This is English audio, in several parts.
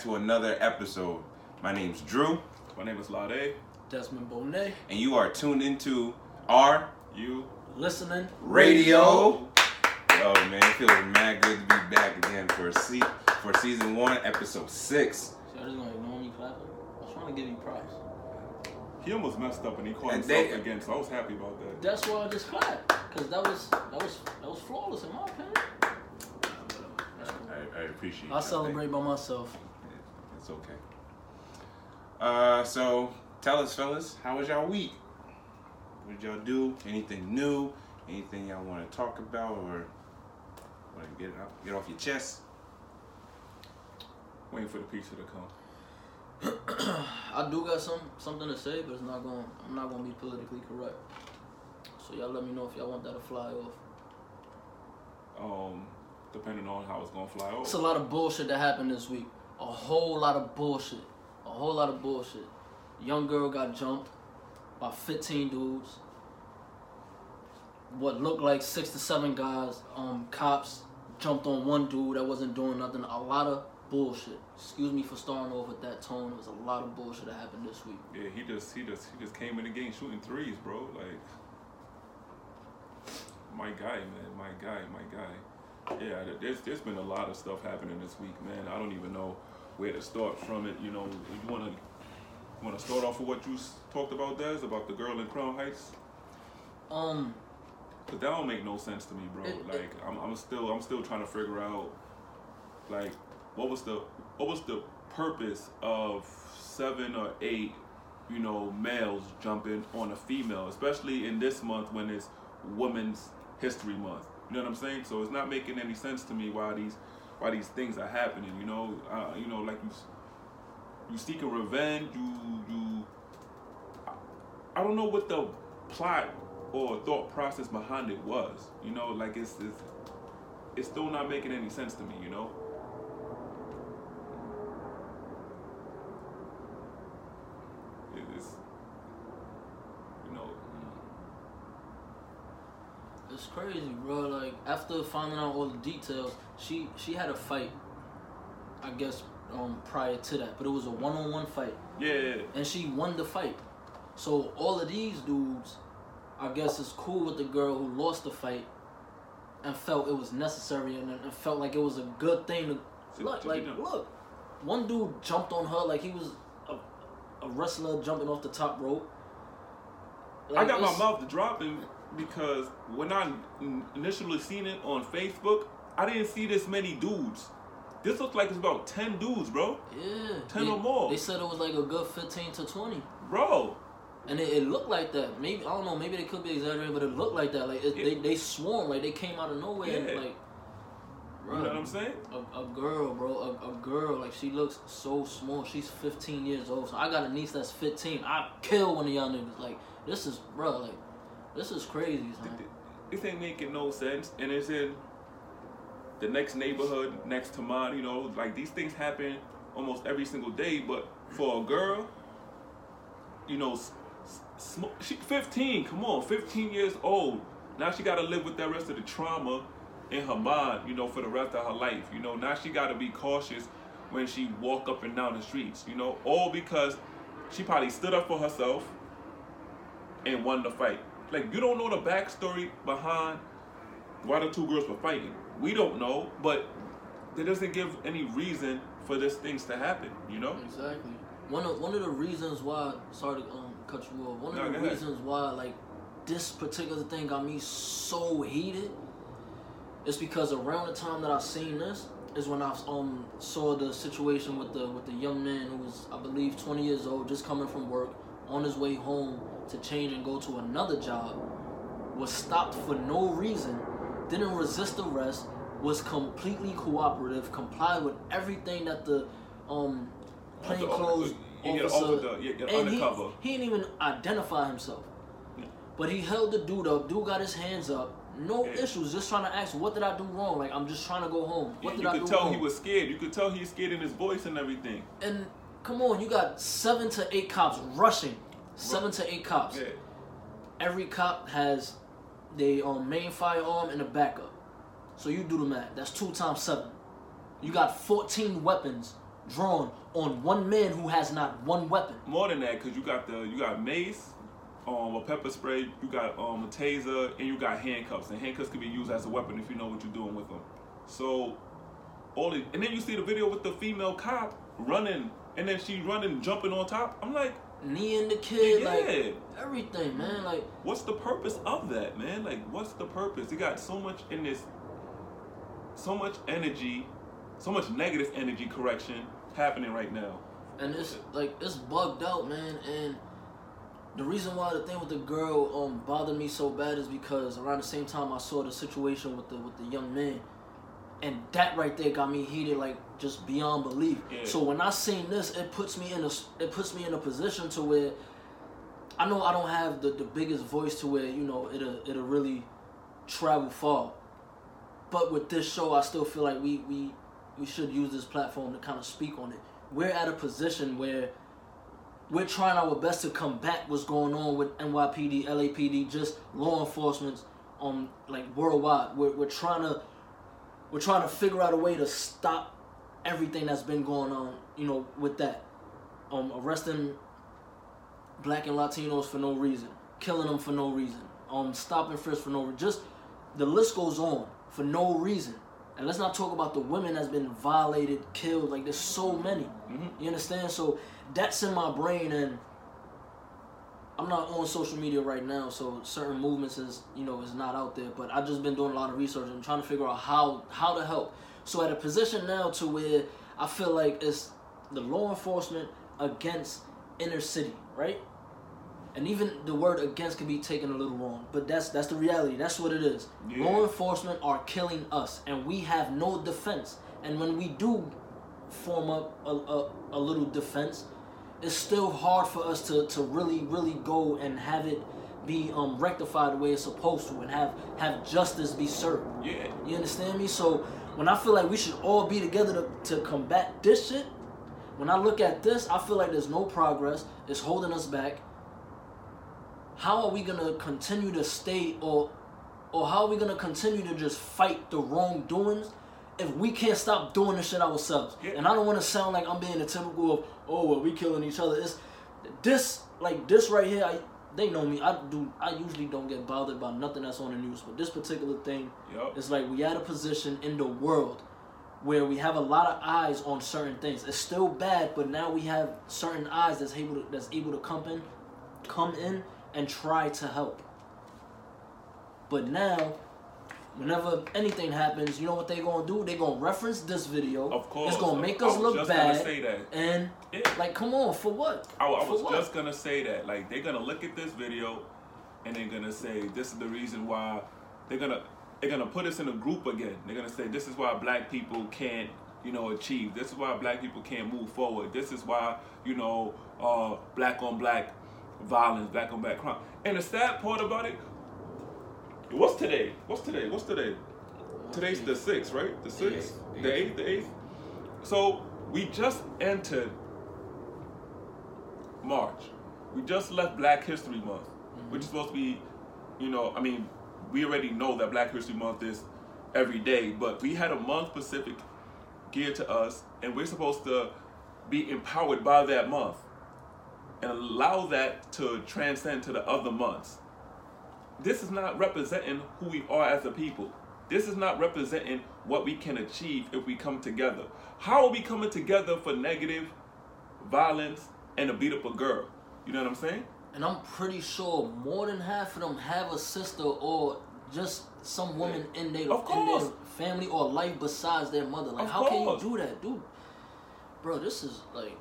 everybody. Welcome back to another episode. My name's Drew, My name is Lade. Desmond Bonet, and you are tuned into our You. listening. radio. Yo, man, it feels mad good to be back again for se- for season one, episode six. Y'all just gonna ignore me clapping? I was trying to give you props. He almost messed up and he caught And himself they- again, so I was happy about that. That's why I just clapped, cause that was that was that was flawless in my opinion. I, I appreciate. It. I y'all. celebrate by myself. It's okay. Uh, so tell us, fellas, how was y'all week? What did y'all do? Anything new? Anything y'all want to talk about or want to get out, get off your chest? Waiting for the pizza to come. I do got some something to say, but it's not going. I'm not gonna be politically correct. So y'all let me know if y'all want that to fly off. Um, depending on how it's gonna fly off. It's a lot of bullshit that happened this week. A whole lot of bullshit. A whole lot of bullshit. Young girl got jumped by 15 dudes. What looked like six to seven guys, um, cops jumped on one dude that wasn't doing nothing. A lot of bullshit. Excuse me for starting off with that tone. It was a lot of bullshit that happened this week. Yeah, he just he just he just came in the game shooting threes, bro. Like my guy, man, my guy, my guy. Yeah, there's there's been a lot of stuff happening this week, man. I don't even know where to start from it. You know, you wanna wanna start off with what you talked about, Des, about the girl in Crown Heights. Um, But that don't make no sense to me, bro. It- it- like I'm, I'm still I'm still trying to figure out like what was the what was the purpose of seven or eight, you know, males jumping on a female, especially in this month when it's Women's History Month. You know what I'm saying? So it's not making any sense to me why these why these things are happening. You know, uh, you know, like you you seeking revenge. You you. I don't know what the plot or thought process behind it was. You know, like it's it's it's still not making any sense to me. You know. It- It's you know. it's crazy, bro. Like after finding out all the details, she she had a fight. I guess um prior to that, but it was a one-on-one fight. Yeah, and she won the fight. So all of these dudes, I guess, is cool with the girl who lost the fight and felt it was necessary and, and felt like it was a good thing to To- look. to Like, look, one dude jumped on her like he was a, a wrestler jumping off the top rope. I got my mouth dropping because when I initially seen it on Facebook, I didn't see this many dudes. This looks like it's about ten dudes, bro. Yeah, 10 they, or more. They said it was like a good fifteen to twenty. Bro, And it, it looked like that. Maybe I don't know. Maybe they could be exaggerating, but it looked like that. Like it, Yeah. they they swarmed. Like they came out of nowhere. And, Yeah. like, you know what I'm saying? a, a girl, bro, a, a girl, like she looks so small. She's 15 years old. So I got a niece that's 15. I kill one of y'all niggas. Like this is, bro, like this is crazy, son. This ain't making no sense, and it's in the next neighborhood next to mine. You know, like these things happen almost every single day. But for a girl, you know, she 15. Come on, 15 years old. Now she got to live with that rest of the trauma in her mind. You know, for the rest of her life. You know, now she got to be cautious when she walk up and down the streets. You know, all because she probably stood up for herself and won the fight. Like you don't know the backstory behind why the two girls were fighting. We don't know, but that doesn't give any reason for this things to happen. You know? Exactly. One of one of the reasons why, sorry to um, cut you off. One No, of the go ahead. reasons why, like, this particular thing got me so heated, is because around the time that I seen this is when I um saw the situation with the with the young man who was I believe 20 years old, just coming from work, on his way home to change and go to another job, was stopped for no reason, didn't resist arrest, was completely cooperative, complied with everything that the um plain The- clothes you get officer the- get and he, undercover. he didn't even identify himself. But he held the dude up. Dude got his hands up. No Yeah. issues. Just trying to ask, what did I do wrong? Like I'm just trying to go home. What you did I do wrong? You could tell he was scared. You could tell he's scared in his voice and everything. And come on, you got seven to eight cops rushing. Seven to eight cops. Yeah. Every cop has their um, main firearm and a backup. So you do the math. That's two times seven. You got 14 weapons drawn on one man who has not one weapon. More than that, because you got the you got mace, um, a pepper spray, you got um, a taser, and you got handcuffs. And handcuffs can be used as a weapon if you know what you're doing with them. So, all the, and then you see the video with the female cop running, and then she running, jumping on top. I'm like, Knee in the kid, Yeah. like everything, man. Like what's the purpose of that, man? Like, what's the purpose? You got so much in this, so much energy, so much negative energy correction happening right now. and it's like it's bugged out, man. And the reason why the thing with the girl um bothered me so bad is because around the same time I saw the situation with the with the young man, and that right there got me heated like just beyond belief. Yeah. So when I seen this, it puts me in a it puts me in a position to where I know I don't have the, the biggest voice to where you know it'll it'll really travel far, but with this show, I still feel like we we we should use this platform to kind of speak on it. We're at a position where we're trying our best to combat what's going on with NYPD, LAPD, just law enforcement, um, like worldwide. We're we're trying to we're trying to figure out a way to stop everything that's been going on, you know, with that. Um, arresting black and Latinos for no reason, killing them for no reason, um, stopping frisk for no reason. Just the list goes on for no reason. And let's not talk about the women that's been violated, killed. Like there's so many. You understand? So that's in my brain, and I'm not on social media right now, so certain movements is you know is not out there. But I've just been doing a lot of research and trying to figure out how how to help. So at a position now to where I feel like it's the law enforcement against inner city, right? And even the word against can be taken a little wrong, but that's that's the reality. That's what it is. Yeah. Law enforcement are killing us, and we have no defense. And when we do form up a, a, a little defense, it's still hard for us to, to really really go and have it be um, rectified the way it's supposed to, and have have justice be served. Yeah. You understand me? So when I feel like we should all be together to, to combat this shit, when I look at this, I feel like there's no progress. It's holding us back. How are we gonna continue to stay or or how are we gonna continue to just fight the wrongdoings if we can't stop doing this shit ourselves? Yeah. And I don't wanna sound like I'm being the typical of, oh well we killing each other. It's this like this right here, I they know me. I do I usually don't get bothered by nothing that's on the news. But this particular thing Yup. it's like we at a position in the world where we have a lot of eyes on certain things. It's still bad, but now we have certain eyes that's able to, that's able to come in, come in and try to help. But now, whenever anything happens, you know what they gonna do? They gonna reference this video. Of course. it's gonna make I us was look just gonna bad. say that. And Yeah. like, come on, for what? I, I For was what? just gonna say that. Like they're gonna look at this video and they're gonna say this is the reason why they're gonna they're gonna put us in a group again. They're gonna say this is why black people can't you know achieve. This is why black people can't move forward. This is why you know uh, black on black violence, black on black crime. And the sad part about it, what's today? What's today? What's today? Today's the sixth, right? The sixth, the eighth, the eighth. So we just entered March. We just left Black History Month, which is mm-hmm. supposed to be, you know, I mean, we already know that Black History Month is every day, but we had a month specific geared to us, and we're supposed to be empowered by that month and allow that to transcend to the other months. This is not representing who we are as a people. This is not representing what we can achieve if we come together. How are we coming together for negative violence and to beat up a girl? You know what I'm saying? And I'm pretty sure more than half of them have a sister or just some woman in their in their family or life besides their mother. Like, Of how can you do that, dude? Bro, this is like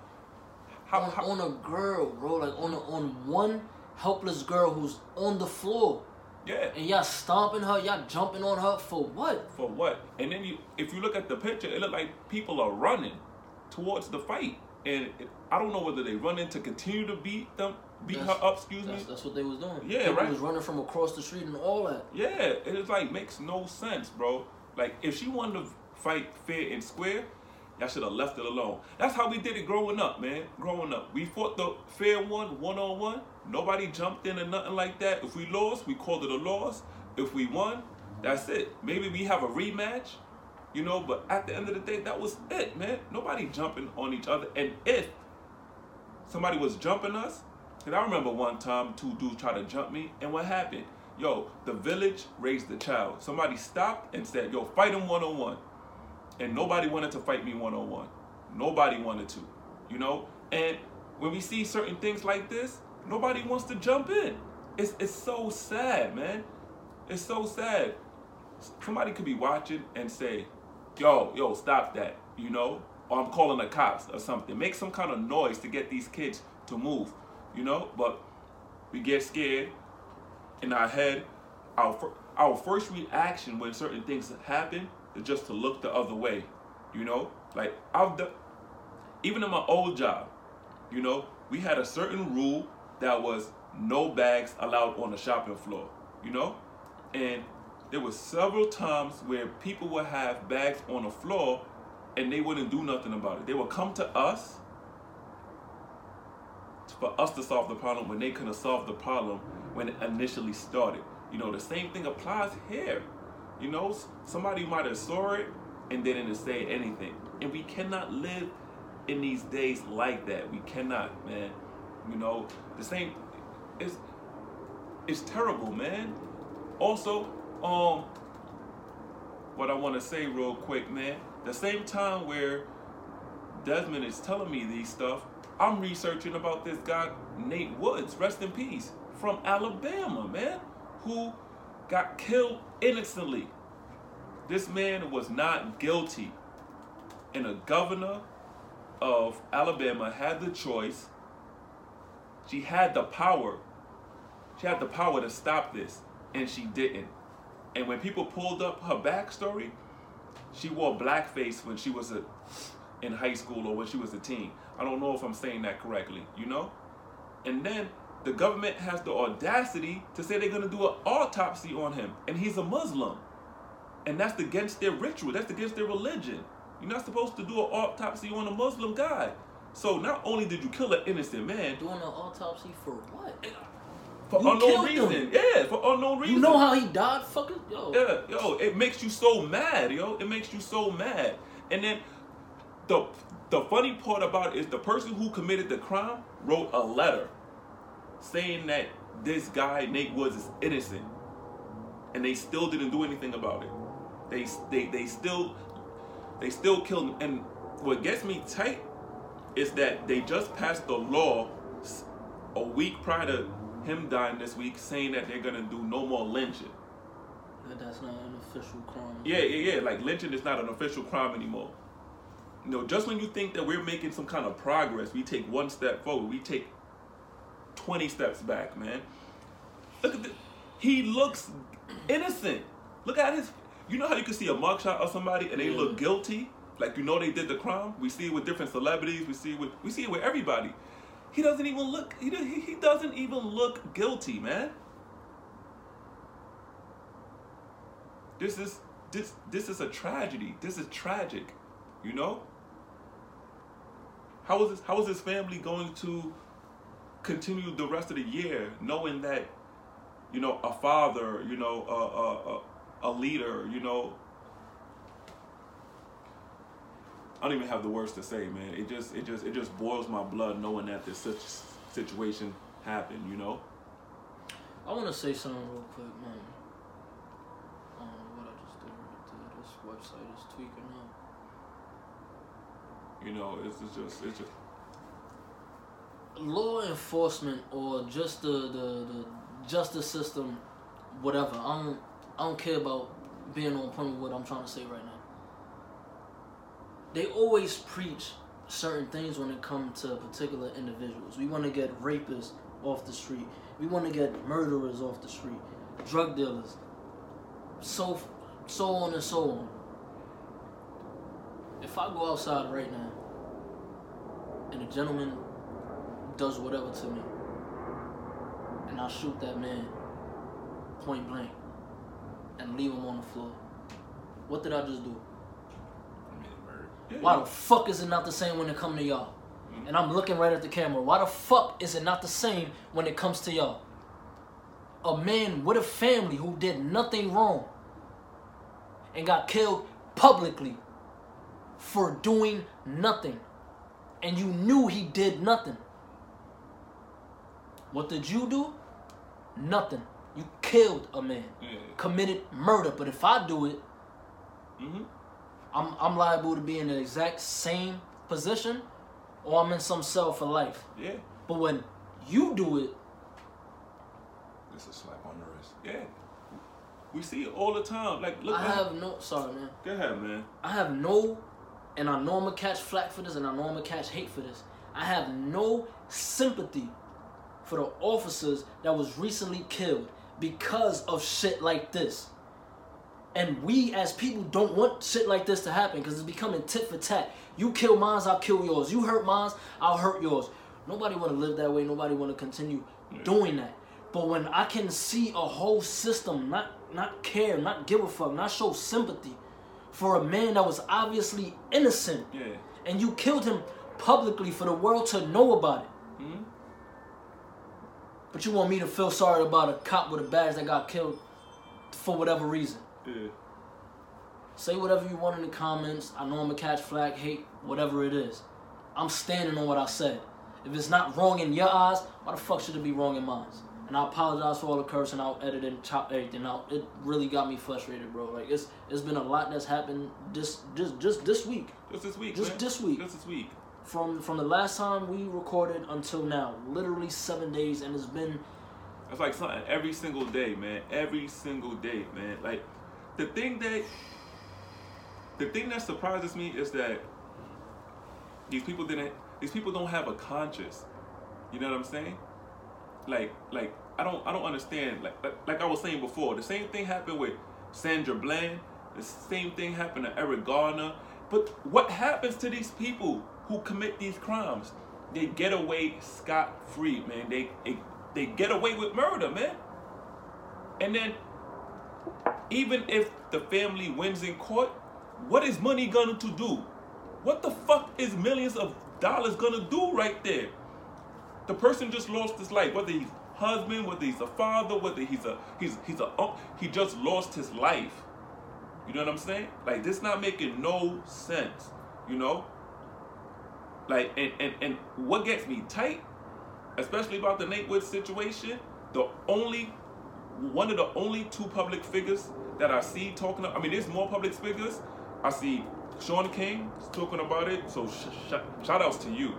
How, on, how, on a girl, bro. Like on a, on one helpless girl who's on the floor, yeah. and y'all stomping her, y'all jumping on her for what? For what? And then you, if you look at the picture, it look like people are running towards the fight, and it, I don't know whether they running to continue to beat them, beat That's- her up. Excuse me. That's, that's what they was doing. Yeah, People right. was running from across the street and all that. Yeah, it is like makes no sense, bro. Like if she wanted to fight fair and square, y'all should have left it alone. That's how we did it growing up, man. Growing up, we fought the fair one, one on one. Nobody jumped in or nothing like that. If we lost, we called it a loss. If we won, that's it. Maybe we have a rematch, You know, but at the end of the day, that was it, man. Nobody jumping on each other. And if somebody was jumping us, and I remember one time two dudes tried to jump me, and what happened? Yo, the village raised the child. Somebody stopped and said, yo, fight him one on one. And nobody wanted to fight me one on one. Nobody wanted to, you know? And when we see certain things like this, nobody wants to jump in. It's, it's so sad, man. It's so sad. Somebody could be watching and say, yo, yo, stop that, you know? Or I'm calling the cops or something. Make some kind of noise to get these kids to move, you know? But we get scared in our head. Our, our first reaction when certain things happen is just to look the other way, you know? Like, I've done, even in my old job, you know, we had a certain rule that was no bags allowed on the shopping floor, you know? And there was several times where people would have bags on the floor and they wouldn't do nothing about it. They would come to us for us to solve the problem when they could have solved the problem when it initially started. You know, the same thing applies here. You know, somebody might have saw it and didn't say anything. And we cannot live in these days like that. We cannot, man. You know, the same it's it's terrible, man. Also, um what I want to say real quick, man. The same time where Desmond is telling me these stuff, I'm researching about this guy Nate Woods, rest in peace, from Alabama, man, who got killed innocently. This man was not guilty. And a governor of Alabama had the choice. She had the power. She had the power to stop this, and she didn't. And when people pulled up her backstory, she wore blackface when she was a, in high school or when she was a teen. I don't know if I'm saying that correctly, you know? And then the government has the audacity to say they're gonna do an autopsy on him, and he's a Muslim. And that's against their ritual, that's against their religion. You're not supposed to do an autopsy on a Muslim guy. So not only did you kill an innocent man Doing an autopsy for what? Eh, for You unknown killed him. reason, yeah, for unknown reason. You know how he died? Fucking yo. Yeah, yo, it makes you so mad, yo. It makes you so mad. And then the the funny part about it is the person who committed the crime wrote a letter saying that this guy Nate Woods is innocent, and they still didn't do anything about it. They they they still they still killed him. And what gets me tight is that they just passed the law a week prior to him dying this week, saying that they're gonna do no more lynching. That That's not an official crime. Yeah, yeah, yeah. Like lynching is not an official crime anymore. You know, just when you think that we're making some kind of progress, we take one step forward. We take twenty steps back, man. Look at the. He looks innocent. Look at his. You know how you can see a mugshot of somebody and they Yeah. look guilty, like you know they did the crime. We see it with different celebrities. We see it with we see it with everybody. He doesn't even look. He he doesn't even look guilty, man. This is this this is a tragedy. This is tragic, you know. How is this, how is his family going to continue the rest of the year knowing that, you know, a father, you know, a a, a, a leader, you know. I don't even have the words to say, man. It just it just it just boils my blood knowing that this such situation happened, you know. I want to say something real quick, man. Um, what I just did right there. This website is tweaking out. You know, it's, it's just it's just Law enforcement or just the, the, the justice system, whatever. I don't I don't care about being on point with what I'm trying to say right now. They always preach certain things when it comes to particular individuals. We want to get rapists off the street. We want to get murderers off the street, drug dealers, so so on and so on. If I go outside right now and a gentleman does whatever to me and I shoot that man point blank and leave him on the floor, what did I just do? Why the fuck is it not the same when it come to y'all? And I'm looking right at the camera. Why the fuck is it not the same when it comes to y'all? A man with a family who did nothing wrong and got killed publicly for doing nothing. And you knew he did nothing. What did you do? Nothing. You killed a man, Yeah. committed murder. But if I do it, Mm-hmm. I'm I'm liable to be in the exact same position, or I'm in some cell for life. Yeah. But when you do it, it's a slap on the wrist. Yeah. We see it all the time. Like, look. I man. have no sorry man. Go ahead, man. I have no, and I know I'm gonna catch flack for this, and I know I'm gonna catch hate for this. I have no sympathy for the officers that was recently killed because of shit like this. And we as people don't want shit like this to happen because it's becoming tit for tat. You kill mine, I'll kill yours. You hurt mine, I'll hurt yours. Nobody want to live that way. Nobody want to continue doing that. But when I can see a whole system not not care, not give a fuck, not show sympathy for a man that was obviously innocent, Yeah. and you killed him publicly for the world to know about it. Mhm. But you want me to feel sorry about a cop with a badge that got killed for whatever reason. Yeah. Say whatever you want in the comments. I know I'm gonna catch flag, hate, whatever it is. I'm standing on what I said. If it's not wrong in your eyes, why the fuck should it be wrong in mine? And I apologize for all the cursing I'll edit editing, chop everything out. It really got me frustrated, bro. Like it's it's been a lot that's happened this just just this week. Just this week. Just man. this week. Just this week. From from the last time we recorded until now, literally seven days, and it's been It's like something every single day, man. Every single day, man. Like the thing that the thing that surprises me is that these people didn't these people don't have a conscience. You know what I'm saying? Like like I don't I don't understand like like, like I was saying before, the same thing happened with Sandra Bland, the same thing happened to Eric Garner. But what happens to these people who commit these crimes? They get away scot free, man. They, they they get away with murder, man. And then even if the family wins in court, what is money gonna to do? What the fuck is millions of dollars gonna do right there? The person just lost his life, whether he's husband, whether he's a father, whether he's a he's he's a he just lost his life. You know what I'm saying? Like this not making no sense. You know? Like and and, and what gets me tight, especially about the Nate Wood situation, the only one of the only two public figures that I see talking. About, I mean, there's more public figures. I see Shaun King talking about it. So sh- sh- shout outs to you.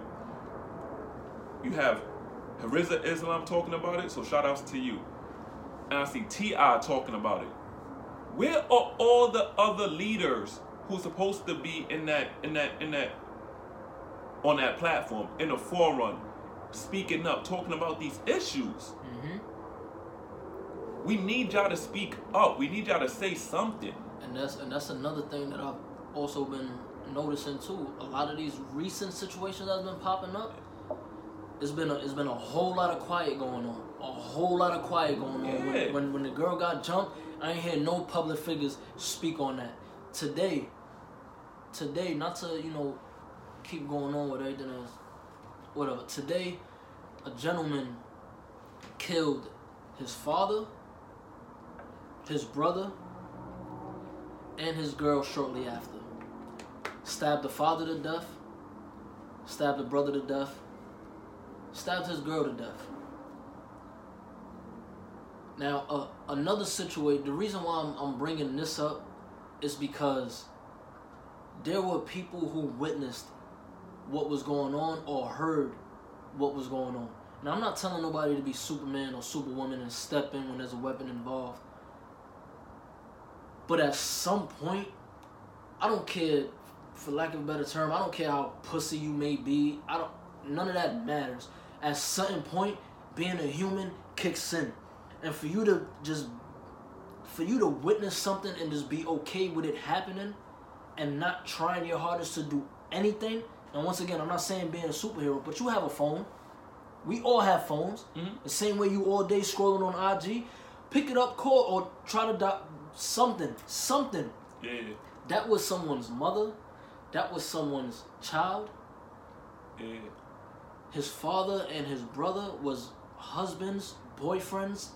You have Hariza Islam talking about it. So shout outs to you. And I see T.I. talking about it. Where are all the other leaders who's supposed to be in that in that in that on that platform in the forerun, speaking up, talking about these issues? Mm-hmm. We need y'all to speak up. We need y'all to say something. And that's and that's another thing that I've also been noticing too. A lot of these recent situations that's been popping up, it's been a it's been a whole lot of quiet going on. A whole lot of quiet going on. Yeah. When, when when the girl got jumped, I ain't hear no public figures speak on that. Today, today, not to you know keep going on with everything else, whatever. Today, a gentleman killed his father, his brother, and his girl shortly after. Stabbed the father to death, stabbed the brother to death, stabbed his girl to death. Now, uh, another situation, the reason why I'm, I'm bringing this up is because there were people who witnessed what was going on or heard what was going on. Now, I'm not telling nobody to be Superman or Superwoman and step in when there's a weapon involved. But at some point, I don't care, for lack of a better term, I don't care how pussy you may be. I don't. None of that matters. At certain point, being a human kicks in, and for you to just, for you to witness something and just be okay with it happening, and not trying your hardest to do anything. And once again, I'm not saying being a superhero, but you have a phone. We all have phones. Mhm. The same way you all day scrolling on IG. Pick it up, call, or try to do something. Something. Yeah, That was someone's mother. That was someone's child. yeah, His father and his brother was husbands, boyfriends,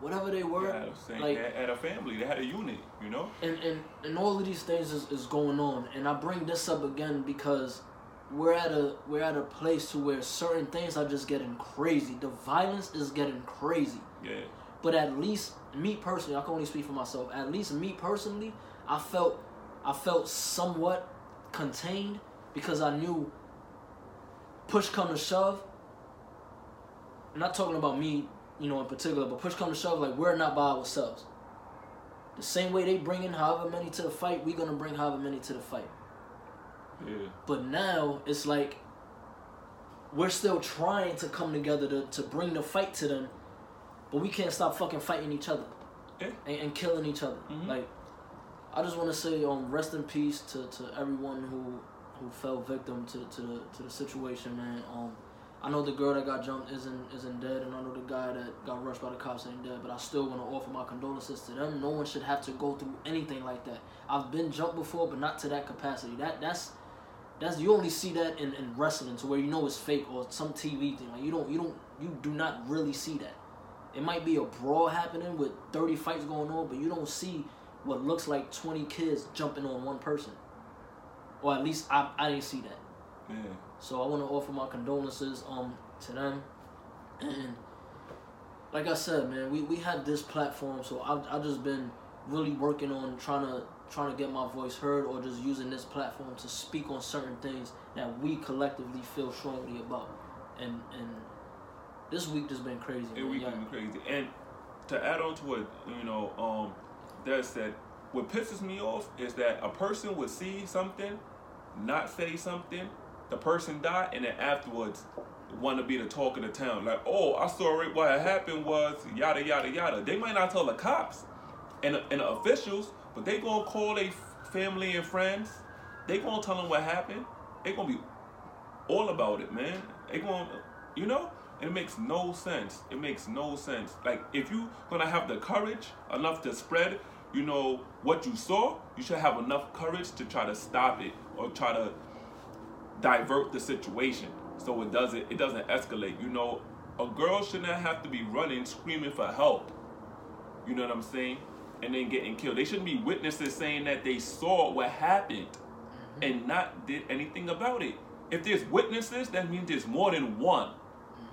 whatever they were. Yeah, saying like- they had a family, they had a unit, you know. and, and and all of these things is, is going on and i bring this up again because we're at a we're at a place to where certain things are just getting crazy the violence is getting crazy Yeah, but at least me personally i can only speak for myself at least me personally i felt i felt somewhat contained because i knew push come to shove I'm not talking about me you know in particular but push come to shove like we're not by ourselves. The same way they bring in however many to the fight we're gonna bring however many to the fight. Yeah, but now it's like we're still trying to come together to, to bring the fight to them, but we can't stop fucking fighting each other Yeah. and, and killing each other. Mhm. Like, I just want to say, um, rest in peace to, to everyone who who fell victim to, to the to the situation, man. Um, I know the girl that got jumped isn't isn't dead, and I know the guy that got rushed by the cops ain't dead. But I still want to offer my condolences to them. No one should have to go through anything like that. I've been jumped before, but not to that capacity. That that's that's you only see that in, in wrestling to where you know it's fake or some TV thing. Like you don't you don't you do not really see that. It might be a brawl happening with thirty fights going on, but you don't see what looks like twenty kids jumping on one person. Or at least I, I didn't see that. yeah. So I want to offer my condolences um to them, and like I said, man, we, we have this platform, so I've I just been really working on trying to trying to get my voice heard, or just using this platform to speak on certain things that we collectively feel strongly about, and and this week just been crazy. It man. we Yeah. been crazy. And to add on to what you know, um, Des said, what pisses me off is that a person would see something, not say something, the person die, and then afterwards want to be the talk of the town. Like, oh, I saw it. What happened was yada yada yada. They might not tell the cops and and the officials, but they gonna call their family and friends. They gonna tell them what happened. They gonna be all about it, man. They gonna, you know, it makes no sense. It makes no sense. Like if you gonna have the courage enough to spread, you know, what you saw, you should have enough courage to try to stop it or try to divert the situation so it doesn't it doesn't escalate. You know, a girl should not have to be running screaming for help. You know what I'm saying? And then getting killed. They shouldn't be witnesses saying that they saw what happened mm-hmm. and not did anything about it. If there's witnesses, that means there's more than one.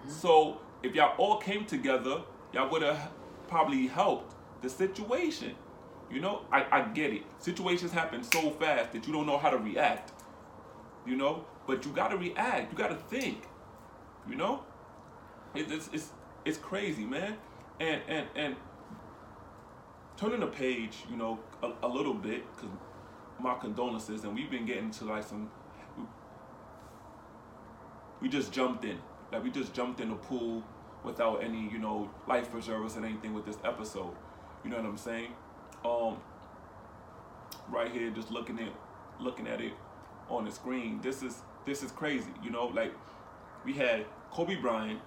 So if y'all all came together, y'all would have probably helped the situation. You know, I, I get it. Situations happen so fast that you don't know how to react. You know, but you gotta react. You gotta think. You know, it, it's it's it's crazy, man. And and and turning the page, you know, a, a little bit because my condolences, and we've been getting to like some. We just jumped in, like we just jumped in the pool without any, you know, life preservers and anything with this episode. You know what I'm saying? Um, right here, just looking at, looking at it on the screen. This is this is crazy. You know, like we had Kobe Bryant.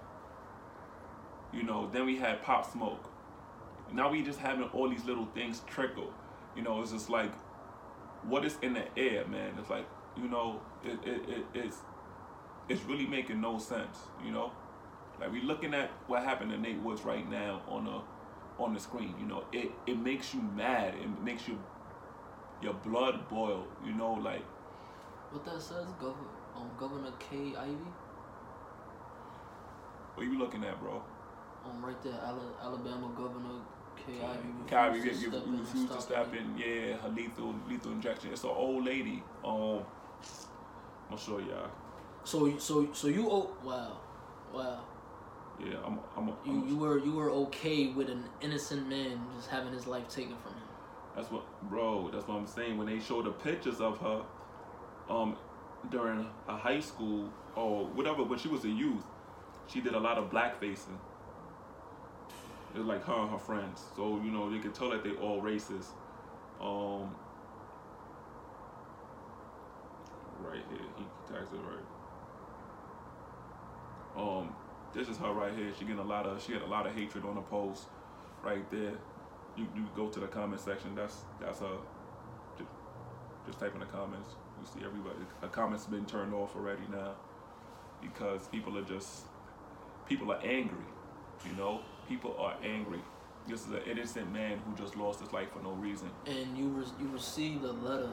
You know, then we had Pop Smoke. Now we just having all these little things trickle. You know, it's just like what is in the air, man. It's like you know, it, it, it it's it's really making no sense. You know, like we're looking at what happened to Nate Woods right now on the on the screen. You know, it it makes you mad. It makes you your blood boil. You know, like What that says, Governor um, Governor Kay Ivey, what are you looking at, bro? um, right there, Ala- Alabama Governor Kay Ivey. Kyrie, you, refused you, to step you in and refuse to stop step in. Yeah, her lethal lethal injection. It's an old lady. Um, I'm gonna show y'all. So so so you oh wow, wow. Yeah, I'm. I'm. You I'm you were you were okay with an innocent man just having his life taken from him. That's what, bro. That's what I'm saying. When they show the pictures of her, um, during her high school or whatever, when she was a youth, she did a lot of blackfacing. It was like her and her friends, so you know you could tell that they all racist. Um, right here, he tags it right. Um, this is her right here. She getting a lot of she had a lot of hatred on the post, right there you, you go to the comment section. That's that's a just, just type in the comments. You see everybody. The comments been turned off already now because people are just people are angry. You know, people are angry. This is an innocent man who just lost his life for no reason. and you re- you received a letter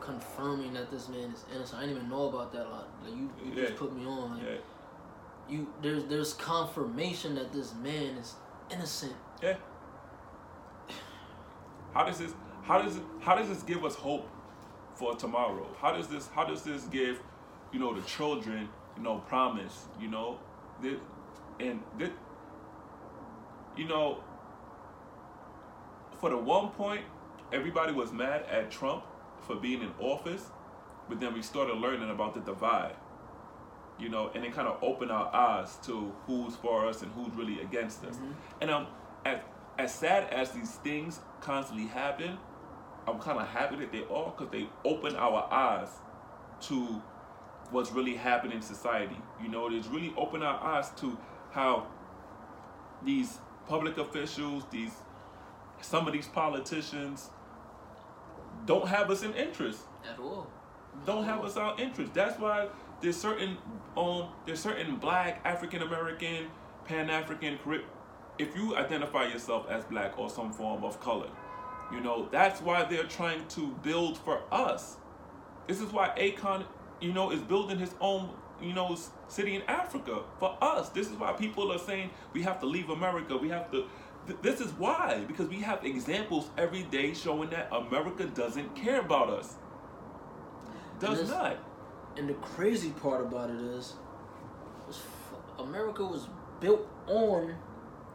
confirming that this man is innocent. I didn't even know about that. Like, like you, you Yeah. just put me on. Like, Yeah, You there's there's confirmation that this man is innocent. yeah. How does this? How does it? How does this give us hope for tomorrow? How does this? How does this give, you know, the children, you know, promise? You know, this, and this, you know, for the one point, everybody was mad at Trump for being in office, but then we started learning about the divide. You know, and it kind of opened our eyes to who's for us and who's really against us. And um, as as sad as these things constantly happen, I'm kind of happy that they are because they open our eyes to what's really happening in society. You know, it's really opened our eyes to how these public officials, these some of these politicians don't have us in interest. At all. Don't have us our interest. That's why there's certain um there's certain black, African American, Pan African if you identify yourself as black or some form of color, you know, that's why they're trying to build for us. This is why Akon, you know, is building his own, you know, city in Africa for us. This is why people are saying we have to leave America. We have to. th- This is why because we have examples every day showing that America doesn't care about us. Does not. And the crazy part about it is, was f- America was built on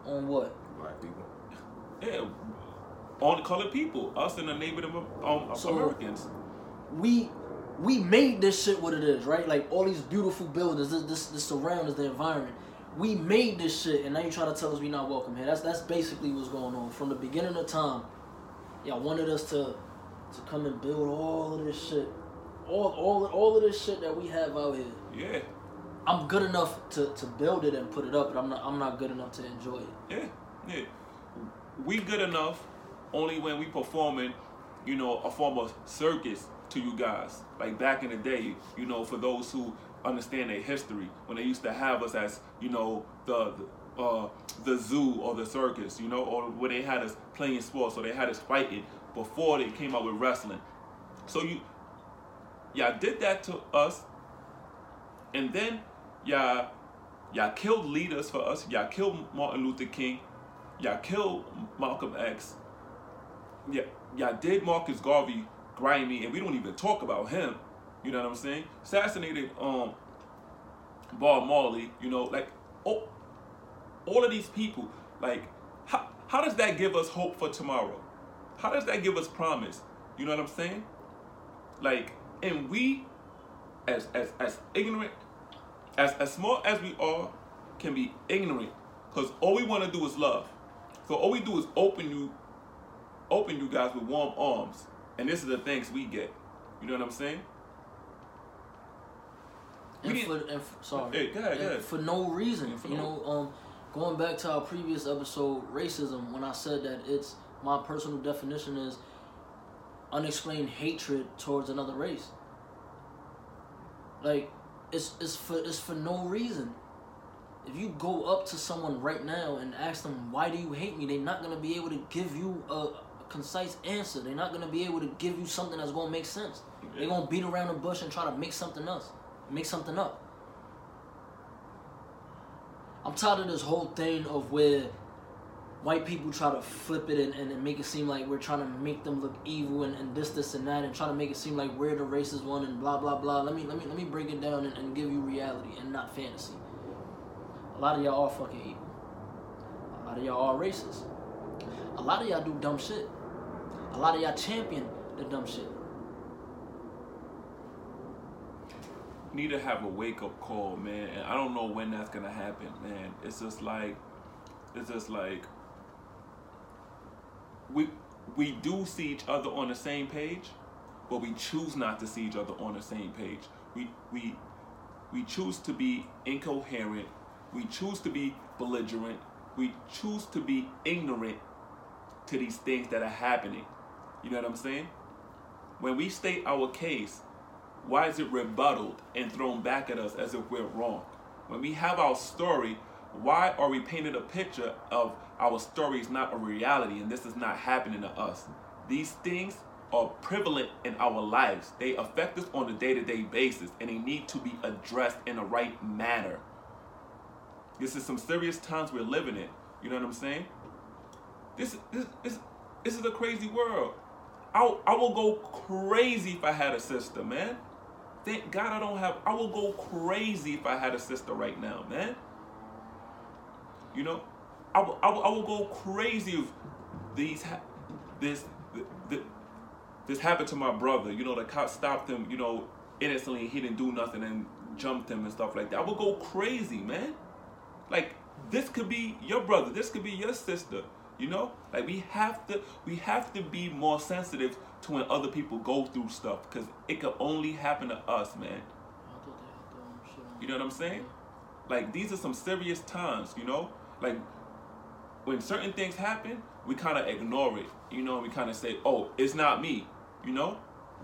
on what? Black people. Yeah, on colored people, us and the Native um, So- Americans. we we made this shit what it is, right? Like all these beautiful buildings, this this, this surrounds the environment. We made this shit, and now you trying to tell us we not welcome here. That's that's basically what's going on from the beginning of time. Y'all wanted us to to come and build all of this shit, all all all of this shit that we have out here. Yeah, I'm good enough to, to build it and put it up, but I'm not I'm not good enough to enjoy it. yeah, yeah. We good enough only when we performing, you know, a form of circus to you guys. Like back in the day, you know, for those who understand their history, when they used to have us as, you know, the, the uh, the zoo or the circus, you know, or where they had us playing sports or they had us fighting before they came out with wrestling. So you, y'all did that to us, and then y'all y'all killed leaders for us. Y'all killed Martin Luther King. Y'all killed Malcolm X. Yeah, y'all did Marcus Garvey grimy, and we don't even talk about him. You know what I'm saying? Assassinated um Bob Marley. You know, like oh, all of these people. Like, how how does that give us hope for tomorrow? How does that give us promise? You know what I'm saying? Like, and we, as as as ignorant, as as small as we are, can be ignorant, because all we want to do is love. So all we do is open you, open you guys with warm arms, and this is the thanks we get. You know what I'm saying? We And didn't- for, and f- sorry, Hey, go ahead, go ahead. for no reason. For you no- know, um, going back to our previous episode, racism. When I said that it's my personal definition is unexplained hatred towards another race. Like, it's it's for it's for no reason. If you go up to someone right now and ask them why do you hate me, they're not gonna be able to give you a, a concise answer. They're not gonna be able to give you something that's gonna make sense. They're gonna beat around the bush and try to make something else, make something up. I'm tired of this whole thing of where white people try to flip it and, and, make it seem like we're trying to make them look evil and, and this, this and that and trying to make it seem like we're the racist one and blah blah blah. Let me let me let me break it down and, and give you reality and not fantasy. A lot of y'all are fucking evil. A lot of y'all are racist. A lot of y'all do dumb shit. A lot of y'all champion the dumb shit. need to have a wake up call, man. And I don't know when that's gonna happen, man. It's just like, it's just like, we we do see each other on the same page, but we choose not to see each other on the same page. We we we choose to be incoherent. We choose to be belligerent. We choose to be ignorant to these things that are happening. You know what I'm saying? When we state our case, why is it rebutted and thrown back at us as if we're wrong? When we have our story, Why are we painted a picture of our story is not a reality and this is not happening to us? These things are prevalent in our lives. They affect us on a day-to-day basis and they need to be addressed in the right manner. This is some serious times we're living in. You know what I'm saying? This is this this, this is a crazy world. I, I will go crazy if I had a sister, man. Thank God I don't have. I will go crazy if I had a sister right now, man. You know, I will, I will, I will go crazy if these ha- this th- this happened to my brother. You know, the cop stopped him. You know, innocently. He didn't do nothing and jumped him and stuff like that. I will go crazy, man. Like this could be your brother. This could be your sister. You know, like we have to we have to be more sensitive to when other people go through stuff because it could only happen to us, man. I thought they had the, shit on. You know what I'm saying? Like these are some serious times, you know? Like when certain things happen, we kind of ignore it. You know, we kind of say, "Oh, it's not me." You know?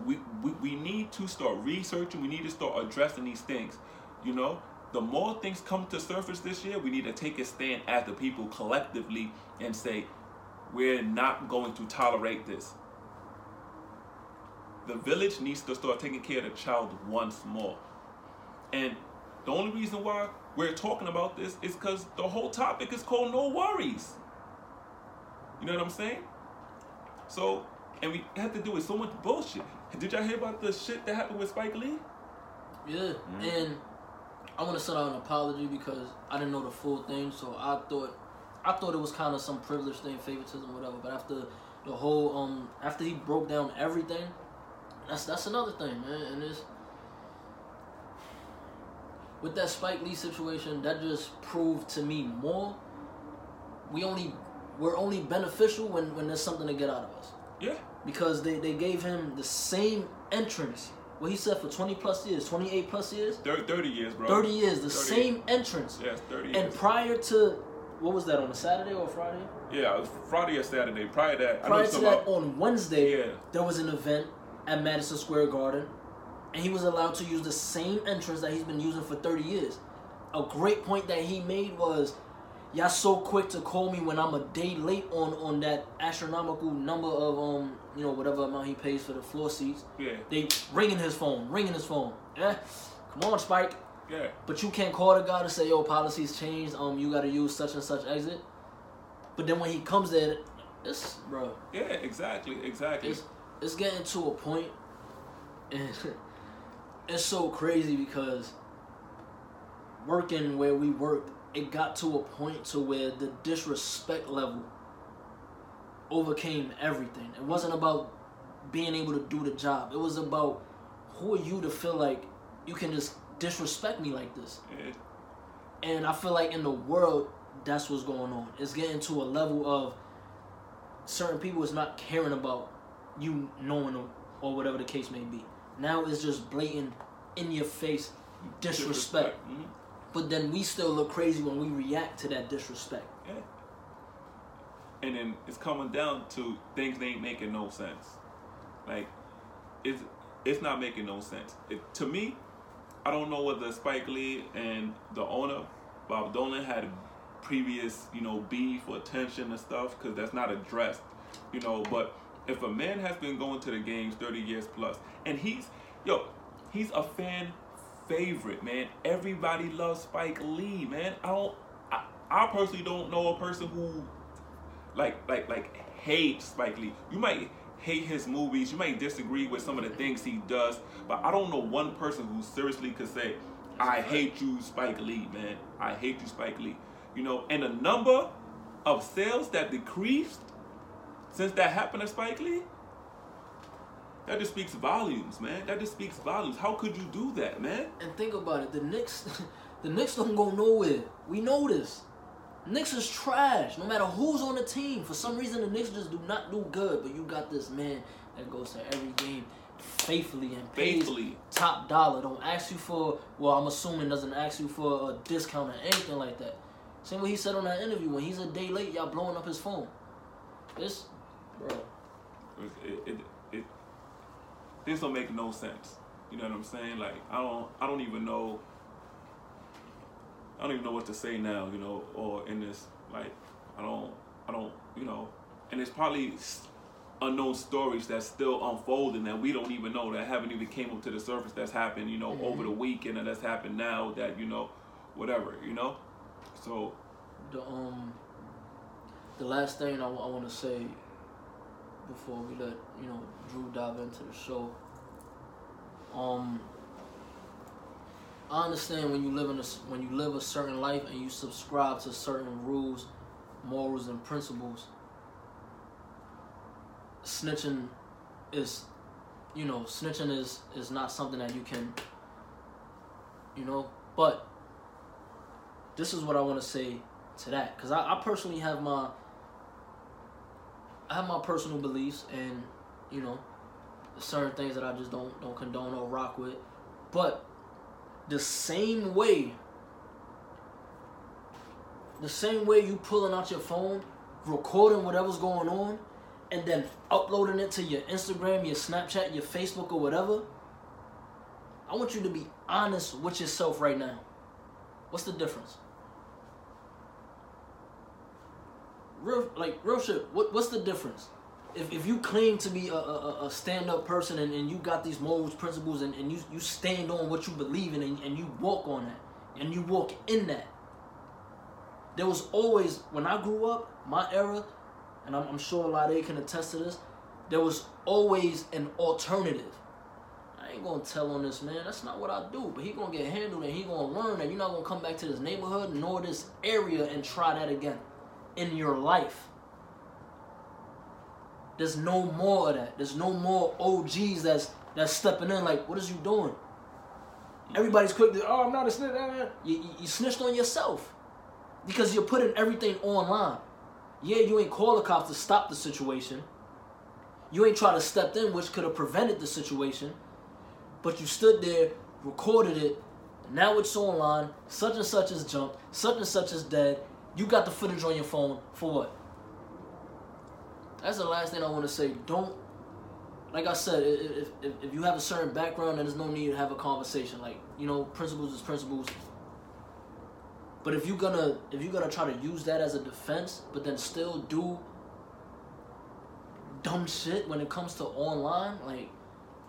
We, we we need to start researching, we need to start addressing these things. You know? The more things come to surface this year, we need to take a stand as the people collectively and say, "We're not going to tolerate this." The village needs to start taking care of the child once more. And the only reason why we're talking about this is because the whole topic is called No Worries. You know what I'm saying? So, and we have to do with so much bullshit. Did y'all hear about the shit that happened with Spike Lee? Yeah, and I want to send out an apology because I didn't know the full thing, so I thought I thought it was kind of some privilege thing, favoritism, whatever. But after the whole um after he broke down everything, that's that's another thing, man. And it's with that Spike Lee situation, that just proved to me more. We only we're only beneficial when when there's something to get out of us Yeah. because they, they gave him the same entrance. What he said for 20 plus years, 28 plus years, Thir- 30 years, bro. 30 years, the 30. same entrance. Yes, 30 years. And prior to, what was that, on a Saturday or Friday? yeah, it was Friday or Saturday. Prior to that, I know Prior to about- that, on Wednesday, Yeah. there was an event at Madison Square Garden, and he was allowed to use the same entrance that he's been using for 30 years. A great point that he made was, y'all so quick to call me when I'm a day late on on that astronomical number of um you know whatever amount he pays for the floor seats. Yeah, They ringing his phone, ringing his phone. Yeah, come on, Spike. yeah. But you can't call the guy to say, "Yo, policies changed. Um, you got to use such and such exit." But then when he comes there, it's bro, Yeah, exactly, exactly. it's it's getting to a point, and it's so crazy because working where we worked, it got to a point to where the disrespect level overcame everything. It wasn't about being able to do the job. It was about who are you to feel like you can just disrespect me like this. Yeah. And I feel like in the world, that's what's going on. It's getting to a level of certain people is not caring about you knowing them or whatever the case may be. Now it's just blatant, in your face disrespect. Mhm. But then we still look crazy when we react to that disrespect. Yeah. And then it's coming down to things that ain't making no sense. Like, it's it's not making no sense. It, to me, I don't know whether Spike Lee and the owner Bob Dolan had previous, you know, beef or tension and stuff because that's not addressed, you know. But if a man has been going to the games 30 years plus, and he's yo, he's a fan favorite, man. Everybody loves Spike Lee, man. I don't, I, I personally don't know a person who like like like hates Spike Lee. You might hate his movies, you might disagree with some of the things he does, but I don't know one person who seriously could say, I hate you, Spike Lee, man. I hate you, Spike Lee. You know, and the number of sales that decreased since that happened to Spike Lee, that just speaks volumes, man. That just speaks volumes. How could you do that, man? And think about it, the Knicks, the Knicks don't go nowhere. We know this. Knicks is trash. No matter who's on the team, for some reason the Knicks just do not do good. But you got this man that goes to every game faithfully and pays Faithfully. top dollar. Don't ask you for. Well, I'm assuming doesn't ask you for a discount or anything like that. Same what he said on that interview. When he's a day late, y'all blowing up his phone. This, bro. it, it, it this don't make no sense. You know what I'm saying? Like I don't I don't even know I don't even know what to say now, you know, or in this like I don't I don't you know, and it's probably unknown stories that's still unfolding that we don't even know that haven't even came up to the surface that's happened you know over the weekend and that's happened now that you know whatever you know so The um, the last thing I, want to say before we let you know Drew dive into the show. Um, I understand when you live in a when you live a certain life and you subscribe to certain rules, morals, and principles. Snitching is, you know, snitching is is not something that you can. You know, but this is what I want to say to that because I, I personally have my I have my personal beliefs and you know certain things that I just don't don't condone or rock with. But the same way the same way you pulling out your phone recording whatever's going on and then uploading it to your Instagram your Snapchat your Facebook or whatever I want you to be honest with yourself right now. What's the difference real like real shit. What what's the difference? If, if you claim to be a, a, a stand up person and, and you got these morals, principles, and, and you, you stand on what you believe in and, and you walk on that and you walk in that. There was always, when I grew up, my era, and I'm, I'm sure a lot of you can attest to this, there was always an alternative. I ain't gonna tell on this man. That's not what I do. But he gonna get handled and he gonna learn that you're not gonna come back to this neighborhood nor this area and try that again in your life. There's no more of that. There's no more OGs that's that's stepping in like, what is you doing? Everybody's quick to, oh, I'm not a snitch. uh, uh." You, you, you snitched on yourself because you're putting everything online. Yeah, you ain't call the cops to stop the situation. You ain't try to step in, which could have prevented the situation. But you stood there, recorded it. Now it's online. Such and such is jumped. Such and such is dead. You got the footage on your phone for what? That's the last thing I want to say. Don't, like I said, if, if, if you have a certain background, then there's no need to have a conversation. Like, you know, principles is principles. But if you're gonna if you're gonna try to use that as a defense, but then still do dumb shit when it comes to online, like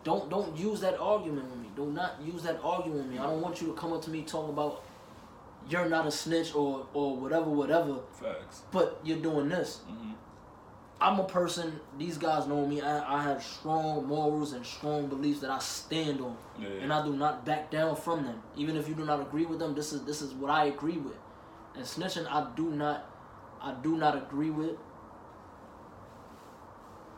don't don't use that argument with me. Do not use that argument with me. I don't want you to come up to me talking about you're not a snitch or or whatever whatever, facts but you're doing this. hmm I'm a person. These guys know me. I, I have strong morals and strong beliefs that I stand on, Yeah. and I do not back down from them. Even if you do not agree with them, this is this is what I agree with. And snitching, I do not, I do not agree with.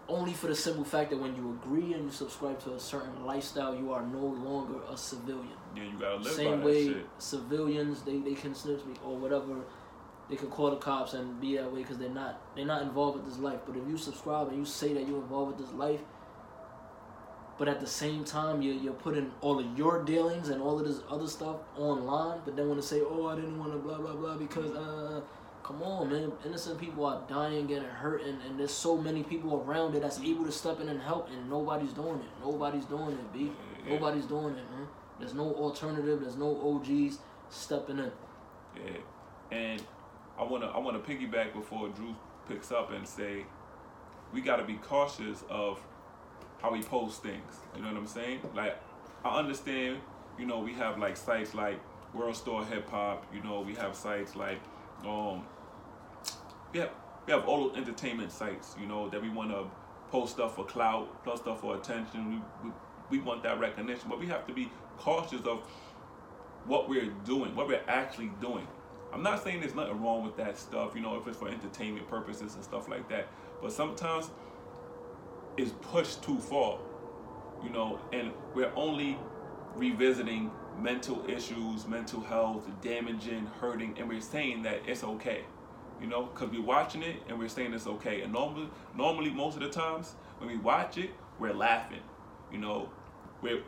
Only for the simple fact that when you agree and you subscribe to a certain lifestyle, you are no longer a civilian. Yeah you gotta live Same by way that shit. civilians they, they can snitch me or whatever they can call the cops and be that way because they're not they're not involved with this life. But if you subscribe and you say that you're involved with this life but at the same time you're, you're putting all of your dealings and all of this other stuff online but then want to say oh i didn't want to blah blah blah because uh come on man. Innocent people are dying getting hurt and, and there's so many people around it that's able to step in and help and nobody's doing it. Nobody's doing it b. Nobody's doing it man there's no alternative there's no og's stepping in Yeah, and I wanna I wanna piggyback before Drew picks up and say we gotta be cautious of how we post things. You know what I'm saying? Like I understand, you know, we have like sites like WorldStarHipHop. You know, we have sites like um we have we have all entertainment sites. You know that we want to post stuff for clout, post stuff for attention. We, we we want that recognition, but we have to be cautious of what we're doing, what we're actually doing. I'm not saying there's nothing wrong with that stuff, you know, if it's for entertainment purposes and stuff like that. But sometimes it's pushed too far, you know, and we're only revisiting mental issues, mental health, damaging, hurting, and we're saying that it's okay, you know, because we're watching it and we're saying it's okay. And normally, normally most of the times when we watch it, we're laughing, you know, we're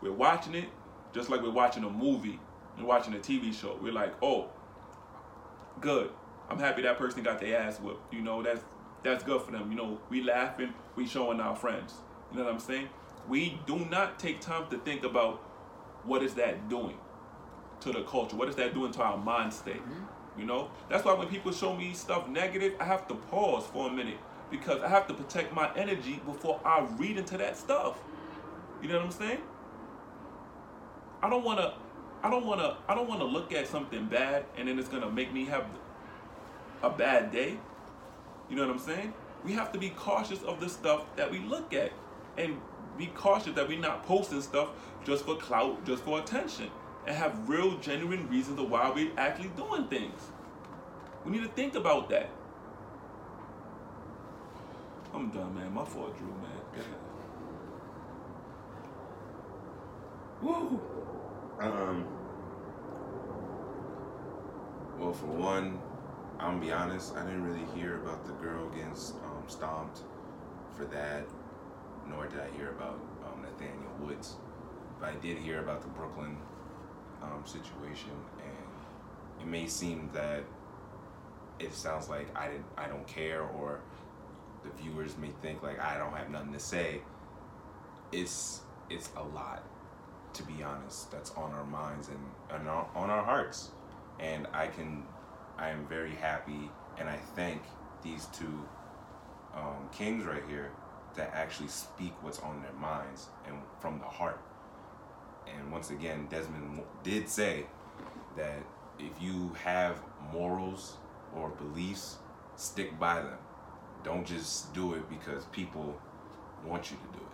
we're watching it just like we're watching a movie and watching a TV show. We're like, oh, good. I'm happy that person got their ass whipped. You know, that's that's good for them. You know, we laughing, we showing our friends. You know what I'm saying? We do not take time to think about what is that doing. to the culture? What is that doing to our mind state? Mhm. You know, that's why when people show me stuff negative, I have to pause for a minute because I have to protect my energy before I read into that stuff. You know what I'm saying? I don't want to. I don't want to. I don't want to look at something bad and then it's gonna make me have a bad day. You know what I'm saying? We have to be cautious of the stuff that we look at, and be cautious that we're not posting stuff just for clout, just for attention, and have real, genuine reasons of why we're actually doing things. We need to think about that. I'm done, man. My fault, Drew, man. Woo! Um. Well, for one, I'm gonna be honest. I didn't really hear about the girl getting um, stomped for that, nor did I hear about um, Nathaniel Woods. But I did hear about the Brooklyn um, situation, and it may seem that it sounds like I didn't, I don't care, or the viewers may think like I don't have nothing to say. It's it's a lot to be honest, that's on our minds and, and on our hearts. And I can, I am very happy and I thank these two um, kings right here that actually speak what's on their minds and from the heart. And once again, Desmond did say that if you have morals or beliefs, stick by them. Don't just do it because people want you to do it.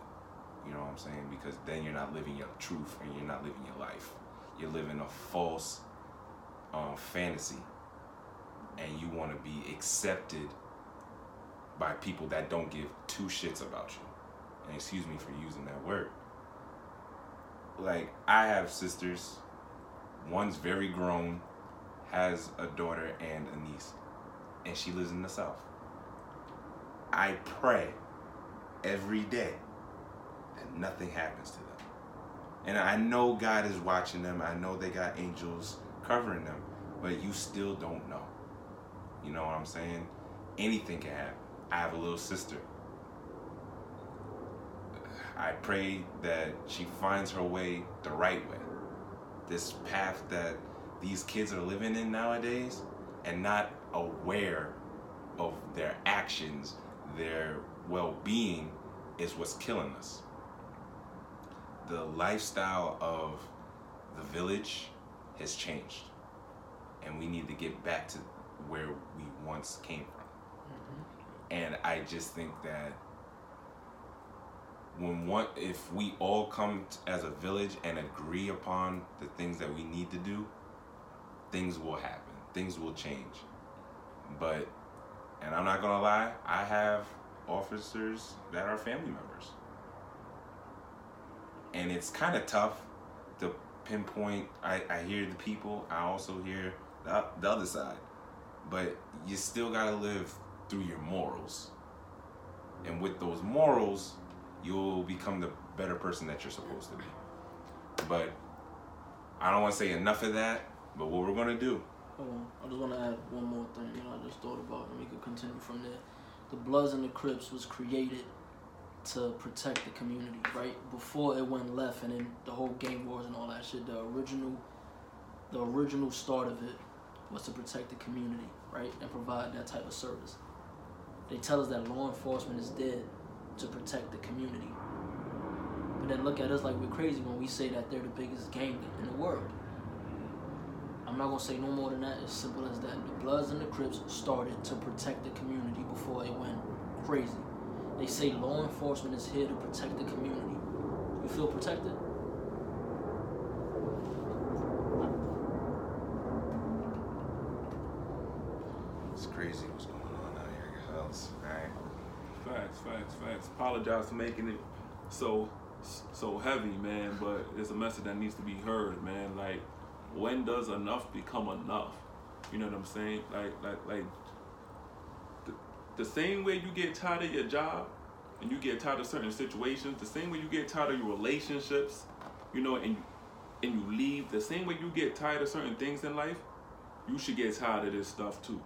You know what I'm saying? Because then you're not living your truth and you're not living your life. You're living a false um, fantasy. And you want to be accepted by people that don't give two shits about you. And excuse me for using that word. Like, I have sisters. One's very grown, has a daughter and a niece, and she lives in the South. I pray every day that nothing happens to them. And I know God is watching them. I know they got angels covering them, but you still don't know. You know what I'm saying? Anything can happen. I have a little sister. I pray that she finds her way the right way. This path that these kids are living in nowadays and not aware of their actions, their well being, is what's killing us the lifestyle of the village has changed. And we need to get back to where we once came from. Mm-hmm. And i just think that when one if we all come t- as a village and agree upon the things that we need to do things will happen. Things will change. But and i'm not gonna lie i have officers that are family members and it's kind of tough to pinpoint. I, I hear the people, I also hear the, the other side, but you still got to live through your morals. And with those morals, you'll become the better person that you're supposed to be. But I don't want to say enough of that, but what we're to do. Hold on. I just want to add one more thing. Know, I just thought about, and we could continue from there. The Bloods and the Crips was created to protect the community, right? Before it went left, and then the whole gang wars and all that shit. The original, the original start of it was to protect the community, right, and provide that type of service. They tell us that law enforcement is dead to protect the community. But then look at us like we're crazy when we say that they're the biggest gang in the world. I'm not gonna say no more than that. As simple as that. The Bloods and the Crips started to protect the community before it went crazy. They say law enforcement is here to protect the community. You feel protected? It's crazy what's going on out here, else. Alright. Facts, facts, facts. Apologize for making it so so heavy, man. But it's a message that needs to be heard, man. Like, when does enough become enough? You know what I'm saying? Like, like, like. The, same way you get tired of your job, and you get tired of certain situations, the same way you get tired of your relationships, you know, and and you leave, the same way you get tired of certain things in life, you should get tired of this stuff too.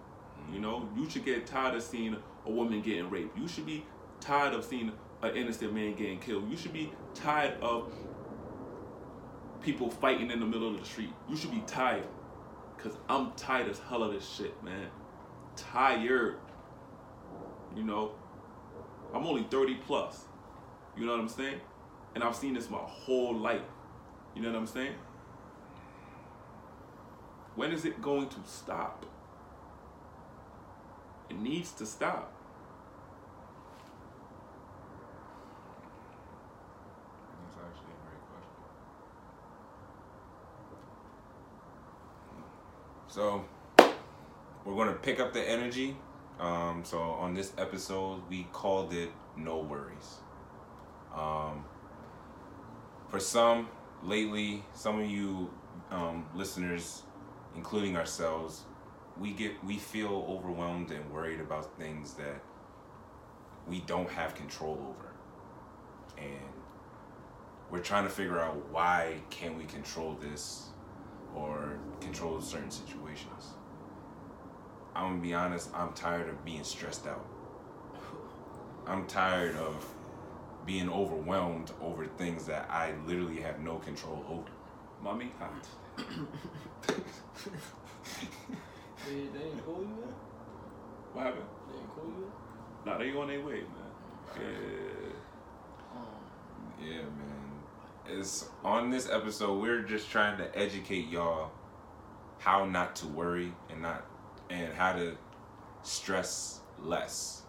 You know, you should get tired of seeing a woman getting raped. You should be tired of seeing an innocent man getting killed. You should be tired of people fighting in the middle of the street. You should be tired. Cause I'm tired as hell of this shit, man. Tired. You know? I'm only 30 plus. You know what I'm saying? And I've seen this my whole life. You know what I'm saying? When is it going to stop? It needs to stop. That's actually a great question. So, we're going to pick up the energy. Um, so, on this episode, we called it No Worries. Um, for some, lately, some of you um, listeners, including ourselves, we get we feel overwhelmed and worried about things that we don't have control over, and we're trying to figure out why can't we control this or control certain situations. I'm gonna be honest, I'm tired of being stressed out. I'm tired of being overwhelmed over things that I literally have no control over. Mommy hot. They, they ain't call you, man? What happened? They ain't call you? Nah, they on their way, man. Yeah. Um, Yeah, man. It's on this episode we're just trying to educate y'all how not to worry and not and how to stress less.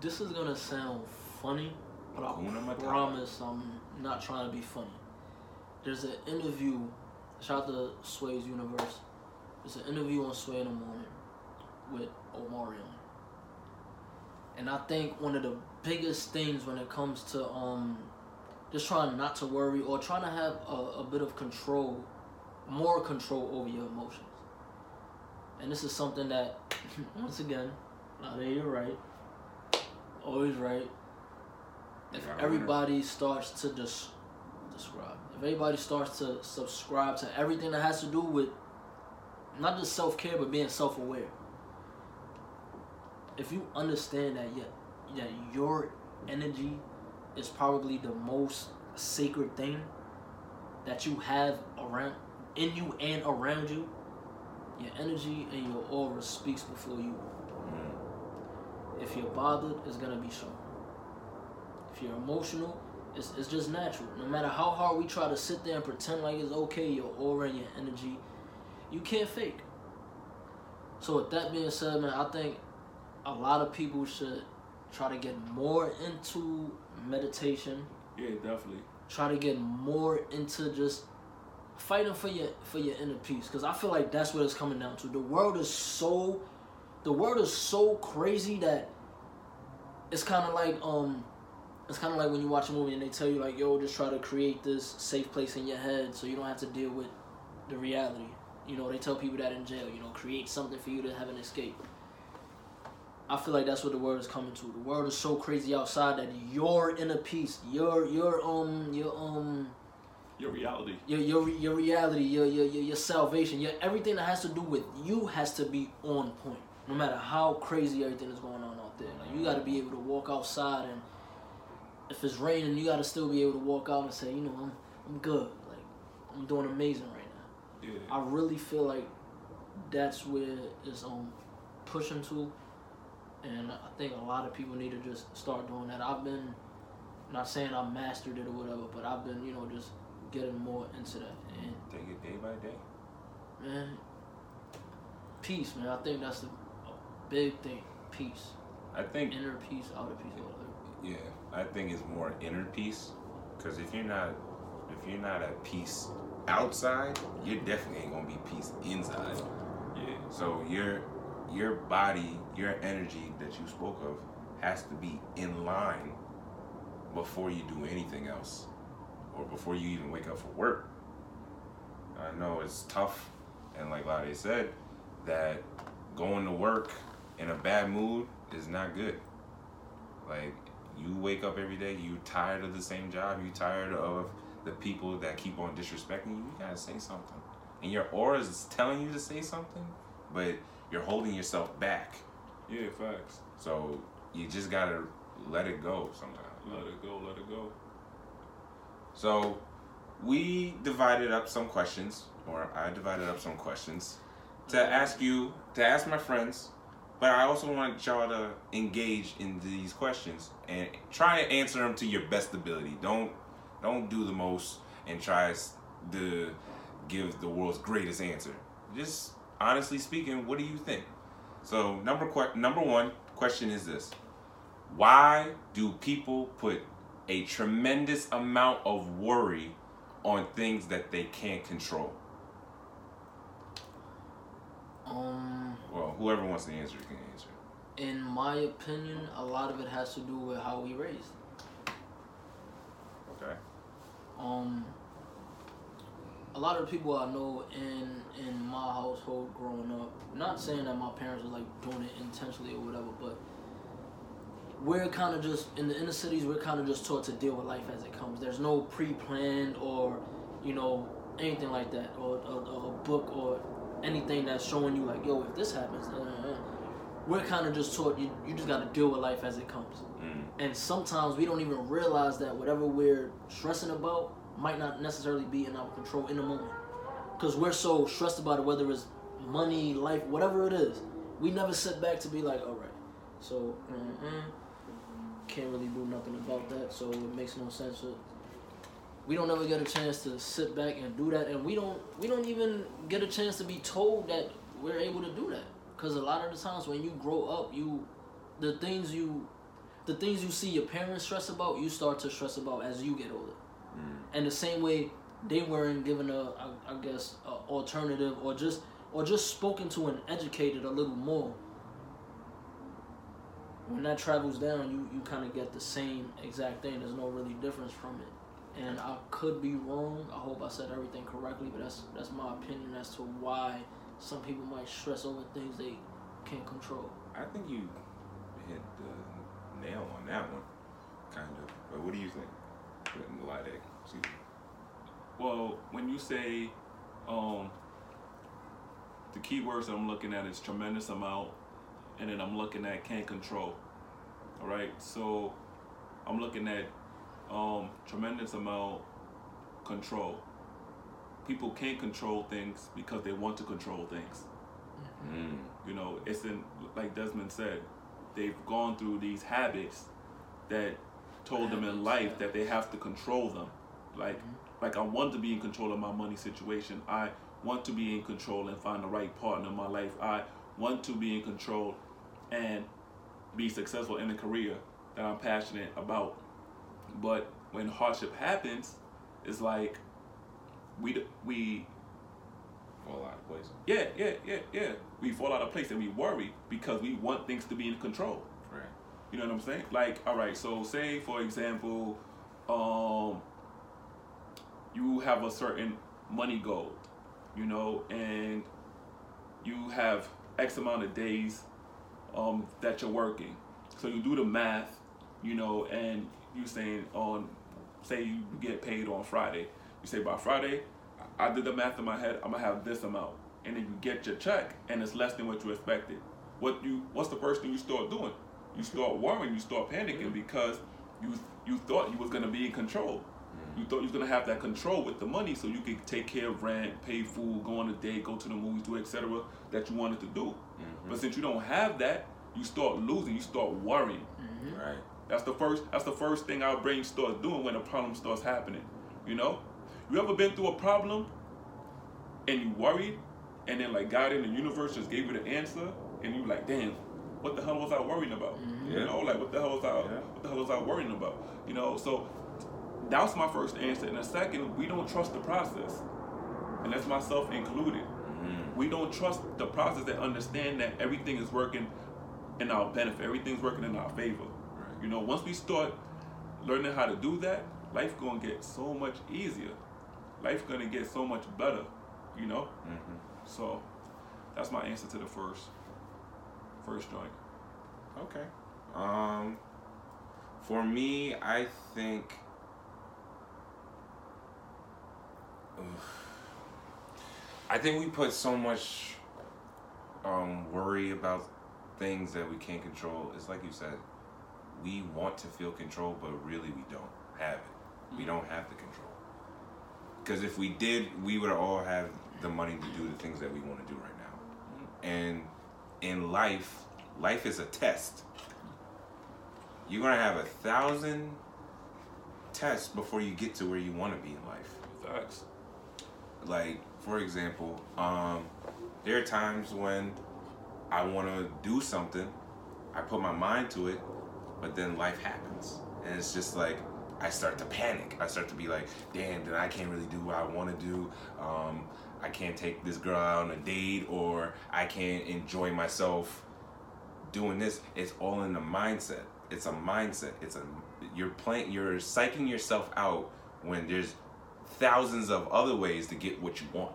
this is gonna sound funny, but I promise I'm not trying to be funny. There's an interview, shout out to Sway's Universe. There's an interview on Sway in the morning with Omarion. And I think one of the biggest things when it comes to um just trying not to worry or trying to have a, a bit of control, more control over your emotions. And this is something that, once again, now that you're right, always right. If Yeah, everybody starts to dis- describe, if everybody starts to subscribe to everything that has to do with not just self care but being self aware, if you understand that yet that your energy is probably the most sacred thing that you have around in you and around you, your energy and your aura speaks before you. Mm. If you're bothered, it's gonna be shown. If you're emotional, it's, it's just natural. No matter how hard we try to sit there and pretend like it's okay, your aura and your energy, you can't fake. So with that being said, man, I think a lot of people should try to get more into meditation. Yeah, definitely. Try to get more into just fighting for your for your inner peace. Because I feel like that's what it's coming down to. The world is so, the world is so crazy that it's kind of like um, it's kind of like when you watch a movie and they tell you like, yo, just try to create this safe place in your head so you don't have to deal with the reality. You know, they tell people that in jail. You know, create something for you to have an escape. I feel like that's what the world is coming to. The world is so crazy outside that your inner peace, your your um your um Your reality. your your your reality, your your your, your salvation, your everything that has to do with you has to be on point. No matter how crazy everything is going on out there, like you got to be able to walk outside and if it's raining, you got to still be able to walk out and say, you know, I'm I'm good. Like I'm doing amazing right now. Yeah. I really feel like that's where it's um pushing to, and I think a lot of people need to just start doing that. I've been not saying I mastered it or whatever, but I've been you know just getting more into that. And Take it day by day. man, peace, man. I think that's the a big thing. Peace, I think inner peace, outer peace. all yeah, I think it's more inner peace because if you're not if you're not at peace outside, you're definitely ain't gonna be peace inside. Yeah. So your your body, your energy that you spoke of has to be in line before you do anything else or before you even wake up for work. I know it's tough and like Lade said that going to work in a bad mood is not good. Like you wake up every day, you tired of the same job, you tired of the people that keep on disrespecting you, you gotta say something. And your aura is telling you to say something, but you're holding yourself back. Yeah, facts. So you just gotta let it go sometimes. Let it go, let it go. So we divided up some questions, or I divided up some questions to ask you, to ask my friends, but I also want y'all to engage in these questions and try and answer them to your best ability. Don't don't do the most and try to give the world's greatest answer. Just honestly speaking, what do you think? So number number one question is this: Why do people put a tremendous amount of worry on things that they can't control? Um, Well, whoever wants to answer can answer. in my opinion, a lot of it has to do with how we raised. Okay. Um, a lot of people I know in in my household growing up, not saying that my parents were like doing it intentionally or whatever, but we're kind of just in the inner cities. We're kind of just taught to deal with life as it comes. There's no pre-planned or you know anything like that, or, or, or a book or anything that's showing you like, yo, if this happens, uh, uh, we're kind of just taught you you just got to deal with life as it comes. Mm. And sometimes we don't even realize that whatever we're stressing about might not necessarily be in our control in the moment. Because we're so stressed about it, whether it's money, life, whatever it is. We never sit back to be like, all right, so mm-mm, can't really do nothing about that, so it makes no sense. So we don't ever get a chance to sit back and do that, and we don't we don't even get a chance to be told that we're able to do that. Because a lot of the times when you grow up, you the things you the things you see your parents stress about, you start to stress about as you get older. Mm. And the same way they weren't given a, I, I guess, a alternative or just or just spoken to and educated a little more. When that travels down, you, you kind of get the same exact thing. There's no really difference from it. And I could be wrong. I hope I said everything correctly, but that's that's my opinion as to why some people might stress over things they can't control. I think you hit the nail on that one, kind of. But what do you think? Putting the light egg. Excuse me. Well, when you say um, the key words that I'm looking at is tremendous amount, and then I'm looking at can't control. All right, so I'm looking at um, tremendous amount control. People can't control things because they want to control things. Mm. You know, it's in like Desmond said, they've gone through these habits that told them in life that they have to control them. Like like I want to be in control of my money situation. I want to be in control and find the right partner in my life. I want to be in control and be successful in a career that I'm passionate about. But when hardship happens, it's like we we Fall out of place. yeah, yeah, yeah, yeah. We fall out of place and we worry because we want things to be in control. Right. You know what I'm saying? Like, all right, so say for example, um, you have a certain money goal, you know, and you have X amount of days um, that you're working. So you do the math, you know, and you saying on, say you get paid on Friday. You say by Friday, I did the math in my head. I'm gonna have this amount, and then you get your check, and it's less than what you expected. What you? What's the first thing you start doing? You mm-hmm. start worrying. You start panicking mm-hmm. because you you thought you was gonna be in control. You mm-hmm. thought you was gonna have that control with the money, so you could take care of rent, pay food, go on a date, go to the movies, do etc. That you wanted to do. Mm-hmm. But since you don't have that, you start losing. You start worrying. Mm-hmm. Right. That's the first. That's the first thing our brain starts doing when a problem starts happening. You know, you ever been through a problem and you worried, and then like God in the universe just gave you the answer, and you like, damn, what the hell was I worrying about? Mm-hmm. Yeah. You know, like what the hell was I? Yeah. What the hell was I worrying about? You know, so that's my first answer. And the second, we don't trust the process, and that's myself included. Mm. We don't trust the process and understand that everything is working in our benefit. Everything's working in our favor. Right. You know, once we start learning how to do that, life gonna get so much easier. Life gonna get so much better. You know. hmm So that's my answer to the first first joint. Okay. Um, for me, I think. I think we put so much um, worry about things that we can't control. It's like you said, we want to feel control, but really we don't have it. We don't have the control. Because if we did, we would all have the money to do the things that we want to do right now. And in life, life is a test. You're gonna have a thousand tests before you get to where you want to be in life. Facts. Like, for example, um, there are times when I want to do something, I put my mind to it, but then life happens, and it's just like I start to panic. I start to be like, damn, then I can't really do what I want to do. Um, I can't take this girl out on a date, or I can't enjoy myself doing this. It's all in the mindset. It's a mindset. It's a you're playing. You're psyching yourself out when there's thousands of other ways to get what you want.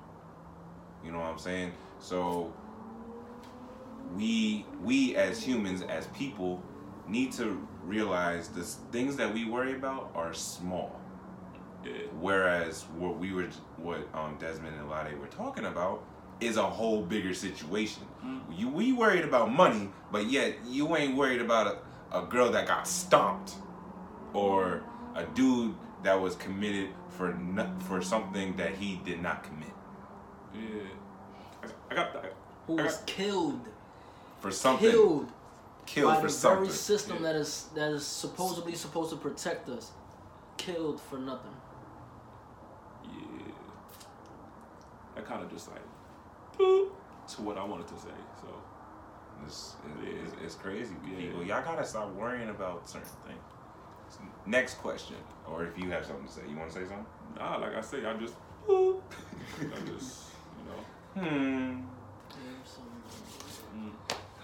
You know what I'm saying? So we we as humans as people need to realize the things that we worry about are small. Yeah. Whereas what we were what um, Desmond and Lade were talking about is a whole bigger situation. Mm. You we worried about money, but yet you ain't worried about a, a girl that got stomped or a dude that was committed for no, for something that he did not commit. Yeah. I, I got that. Who was got- killed, For something killed, killed by for the something. very system Yeah. that is that is supposedly supposed to protect us, killed for nothing. Yeah. I kind of just like boop, to what I wanted to say. So It's, it's, it's crazy. Yeah. People, y'all gotta stop worrying about certain things. Next question, or if you have something to say, you want to say something? nah, like I say, I just boop. I just you know. Hmm. Mm.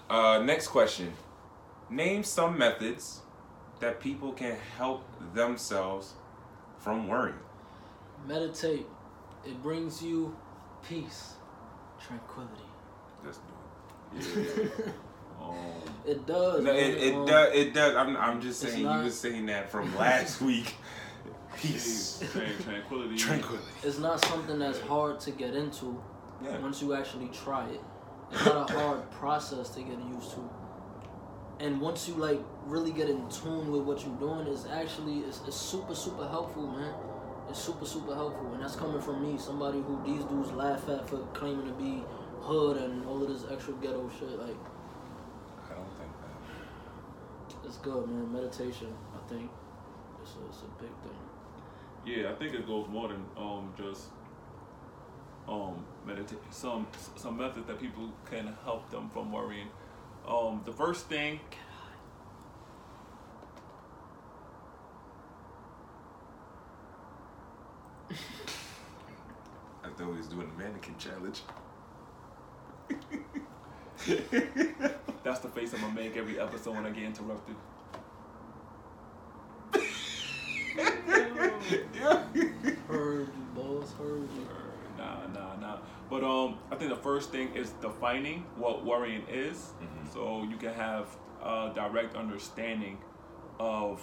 Uh, next question. Name some methods that people can help themselves from worrying. Meditate. It brings you peace, tranquility. Let's do Yeah. Um, It does. No, it, it Um, does. It does. I'm, I'm just saying. not- you were saying that from last week. Peace, tranquility. tranquility. It's not something that's hard to get into Yeah. once you actually try it. It's not a hard process to get used to. And once you like really get in tune with what you're doing, it's actually it's, it's super super helpful, man. It's super super helpful, and that's coming from me, somebody who these dudes laugh at for claiming to be hood and all of this extra ghetto shit. Like I don't think that. It's good, man. Meditation, I think, it's a, it's a big thing. Yeah, I think it goes more than um just um meditate. Some some methods that people can help them from worrying. Um, the first thing. I thought he was doing the mannequin challenge. That's the face I'm gonna make every episode when I get interrupted. Heard you, boss. Heard you. Nah, nah, nah. But um, I think the first thing is defining what worrying is, Mhm. so you can have a direct understanding of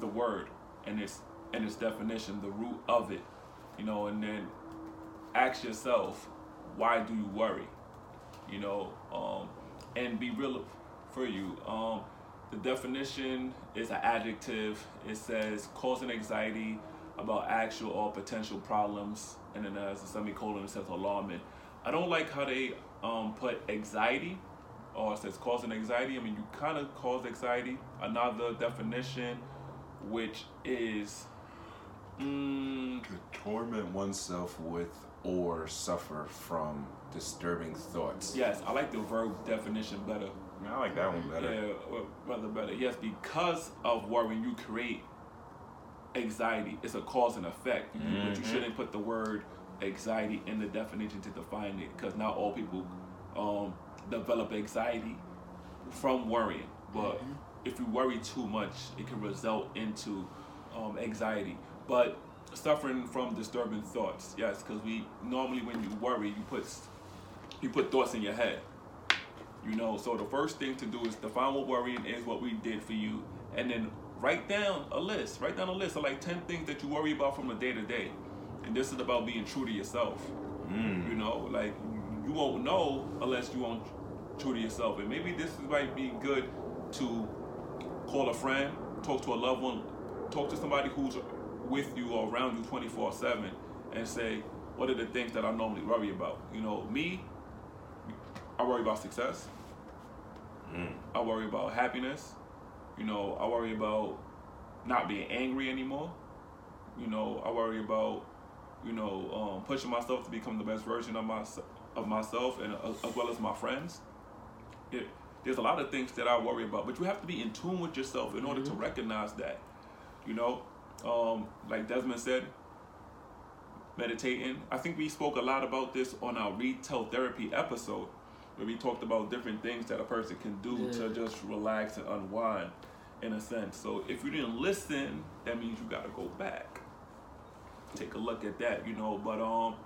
the word and its and its definition, the root of it, you know, and then ask yourself, why do you worry? You know, um, and be real for you. Um, the definition is an adjective. It says causing anxiety about actual or potential problems, and then there's a semicolon that says alarming. I don't like how they um, put anxiety, or it says causing anxiety. I mean, you kind of cause anxiety. Another definition, which is, mm, To torment oneself with or suffer from disturbing thoughts. yes, I like the verb definition better. I like that one better. Yeah, well, rather better. Yes, because of worrying, you create anxiety. It's a cause and effect. You- But you shouldn't put the word anxiety in the definition to define it, because not all people um, develop anxiety from worrying. But Mhm. if you worry too much, it can result into um, anxiety. But suffering from disturbing thoughts, yes, because we normally when you worry, you put you put thoughts in your head. You know, so the first thing to do is define what worrying is, what we did for you, and then write down a list. Write down a list of like 10 things that you worry about from the day to day. And this is about being true to yourself. Mm. You know, like you won't know unless you won't true to yourself. And maybe this might be good to call a friend, talk to a loved one, talk to somebody who's with you or around you 24 7 and say, what are the things that I normally worry about? You know, me, I worry about success. Mm. I worry about happiness. You know, I worry about not being angry anymore. You know, I worry about, you know, um, pushing myself to become the best version of my of myself and uh, as well as my friends. It, there's a lot of things that I worry about, but you have to be in tune with yourself in order to recognize that. You know, um, like Desmond said, meditating. I think we spoke a lot about this on our retail therapy episode, where we talked about different things that a person can do to just relax and unwind, in a sense. So if you didn't listen, that means you got to go back, take a look at that. You know, but um,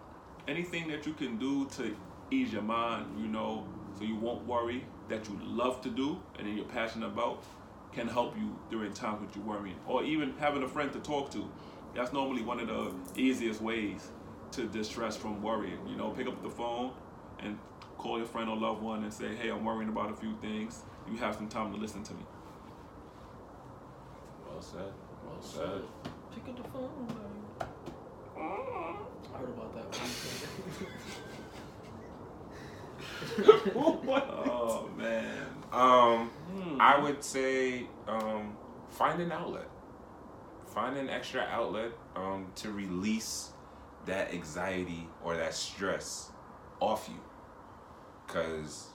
anything that you can do to ease your mind, you know, so you won't worry that you love to do and then you're passionate about can help you during times that you're worrying or even having a friend to talk to that's normally one of the easiest ways to distress from worrying you know pick up the phone and call your friend or loved one and say hey i'm worrying about a few things you have some time to listen to me Well said. Well said. pick up the phone. buddy. I heard about that. oh man Um, Hmm. I would say um, find an outlet. Find an extra outlet um, to release that anxiety or that stress off you. Because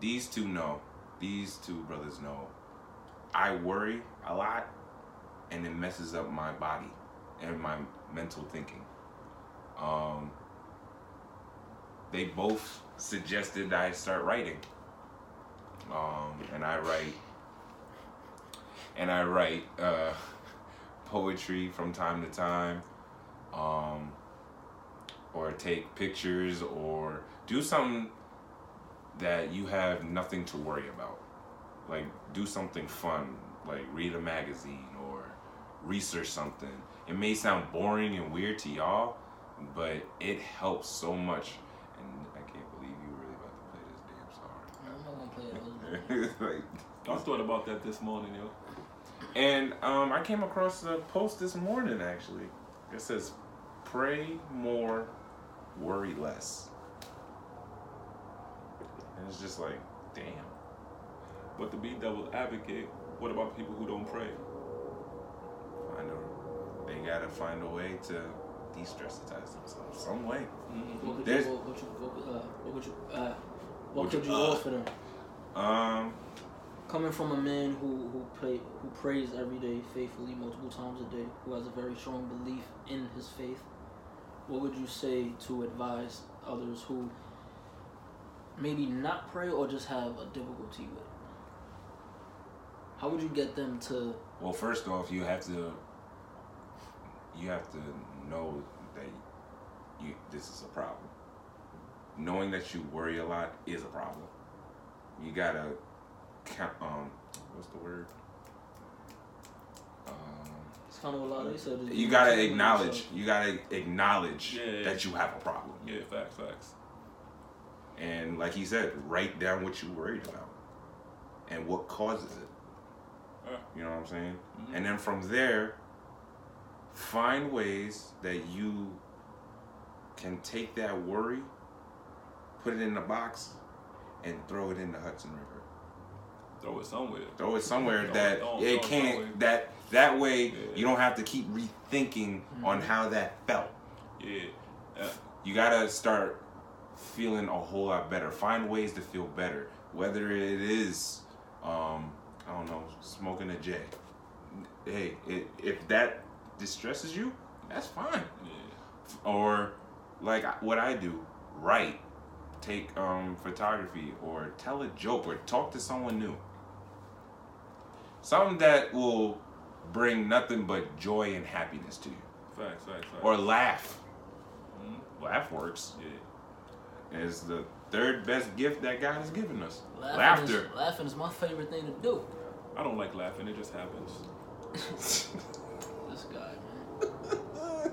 these two know, these two brothers know, I worry a lot and it messes up my body and my mental thinking. Um, they both suggested I start writing um, and I write and I write uh, poetry from time to time, um, or take pictures or do something that you have nothing to worry about. Like do something fun, like read a magazine or research something. It may sound boring and weird to y'all, but it helps so much. And I can't believe you really about to play this damn song. I'm not gonna play it. like, i thought about that this morning yo and um, I came across a post this morning actually. It says, "Pray more, worry less." And it's just like, damn. but to be devil's advocate what about people who don't pray Find a, they gotta find a way to de-stressitize themselves some way. What could There's- you, what, what, you, what, uh, what would you, uh, what could you- you uh, offer them? Um, Coming from a man who who pray who prays every day faithfully multiple times a day, who has a very strong belief in his faith, what would you say to advise others who maybe not pray or just have a difficulty with? How would you get them to? well, first off, you have to you have to know that you this is a problem. Knowing that you worry a lot is a problem. You gotta count. Um, what's the word? Um, It's kind of a lot they said. you gotta in tune with acknowledge. You gotta acknowledge Yeah, yeah. that you have a problem. yeah facts facts And like he said, write down what you're worried about and what causes it. Yeah. You know what I'm saying? Mhm. And then from there, find ways that you can take that worry, put it in a box, and throw it in the Hudson River. throw it somewhere Throw it somewhere Throw it- that throw- it throw it can't. somewhere. That that way Yeah. you don't have to keep rethinking on how that felt. yeah yeah you gotta start feeling a whole lot better. Find ways to feel better, whether it is, um, I don't know, smoking a J. Hey, it, if that distresses you, that's fine. yeah Or like what I do, write, take um, photography, or tell a joke, or talk to someone new. Something that will bring nothing but joy and happiness to you, facts facts facts or laugh. Mhm. Laugh works. yeah is the third best gift that God has given us. Laughing Laughter. Is, laughing is my favorite thing to do. I don't like laughing. It just happens. This guy, man.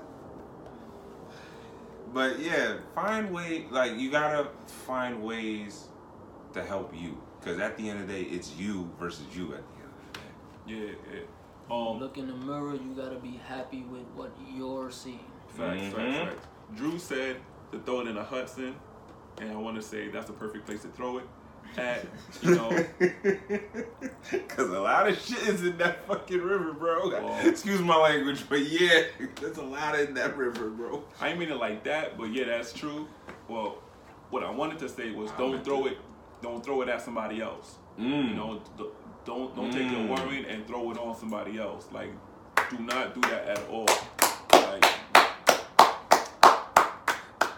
but yeah, find way like you gotta find ways to help you, because at the end of the day, it's you versus you. At the end of the day, Yeah, yeah. Um, Look in the mirror. You gotta be happy with what you're seeing. Facts, Mhm. facts, facts. Drew said to throw it in a Hudson, and I want to say that's the perfect place to throw it. At you know, Cause a lot of shit is in that fucking river, bro. Well- Excuse my language, but yeah, there's a lot in that river, bro. I ain't mean it like that, but yeah, that's true. Well, what I wanted to say was don't throw it, don't throw it at somebody else. Mm. You know, don't don't take your Mm. worrying and throw it on somebody else. Like, do not do that at all. Like,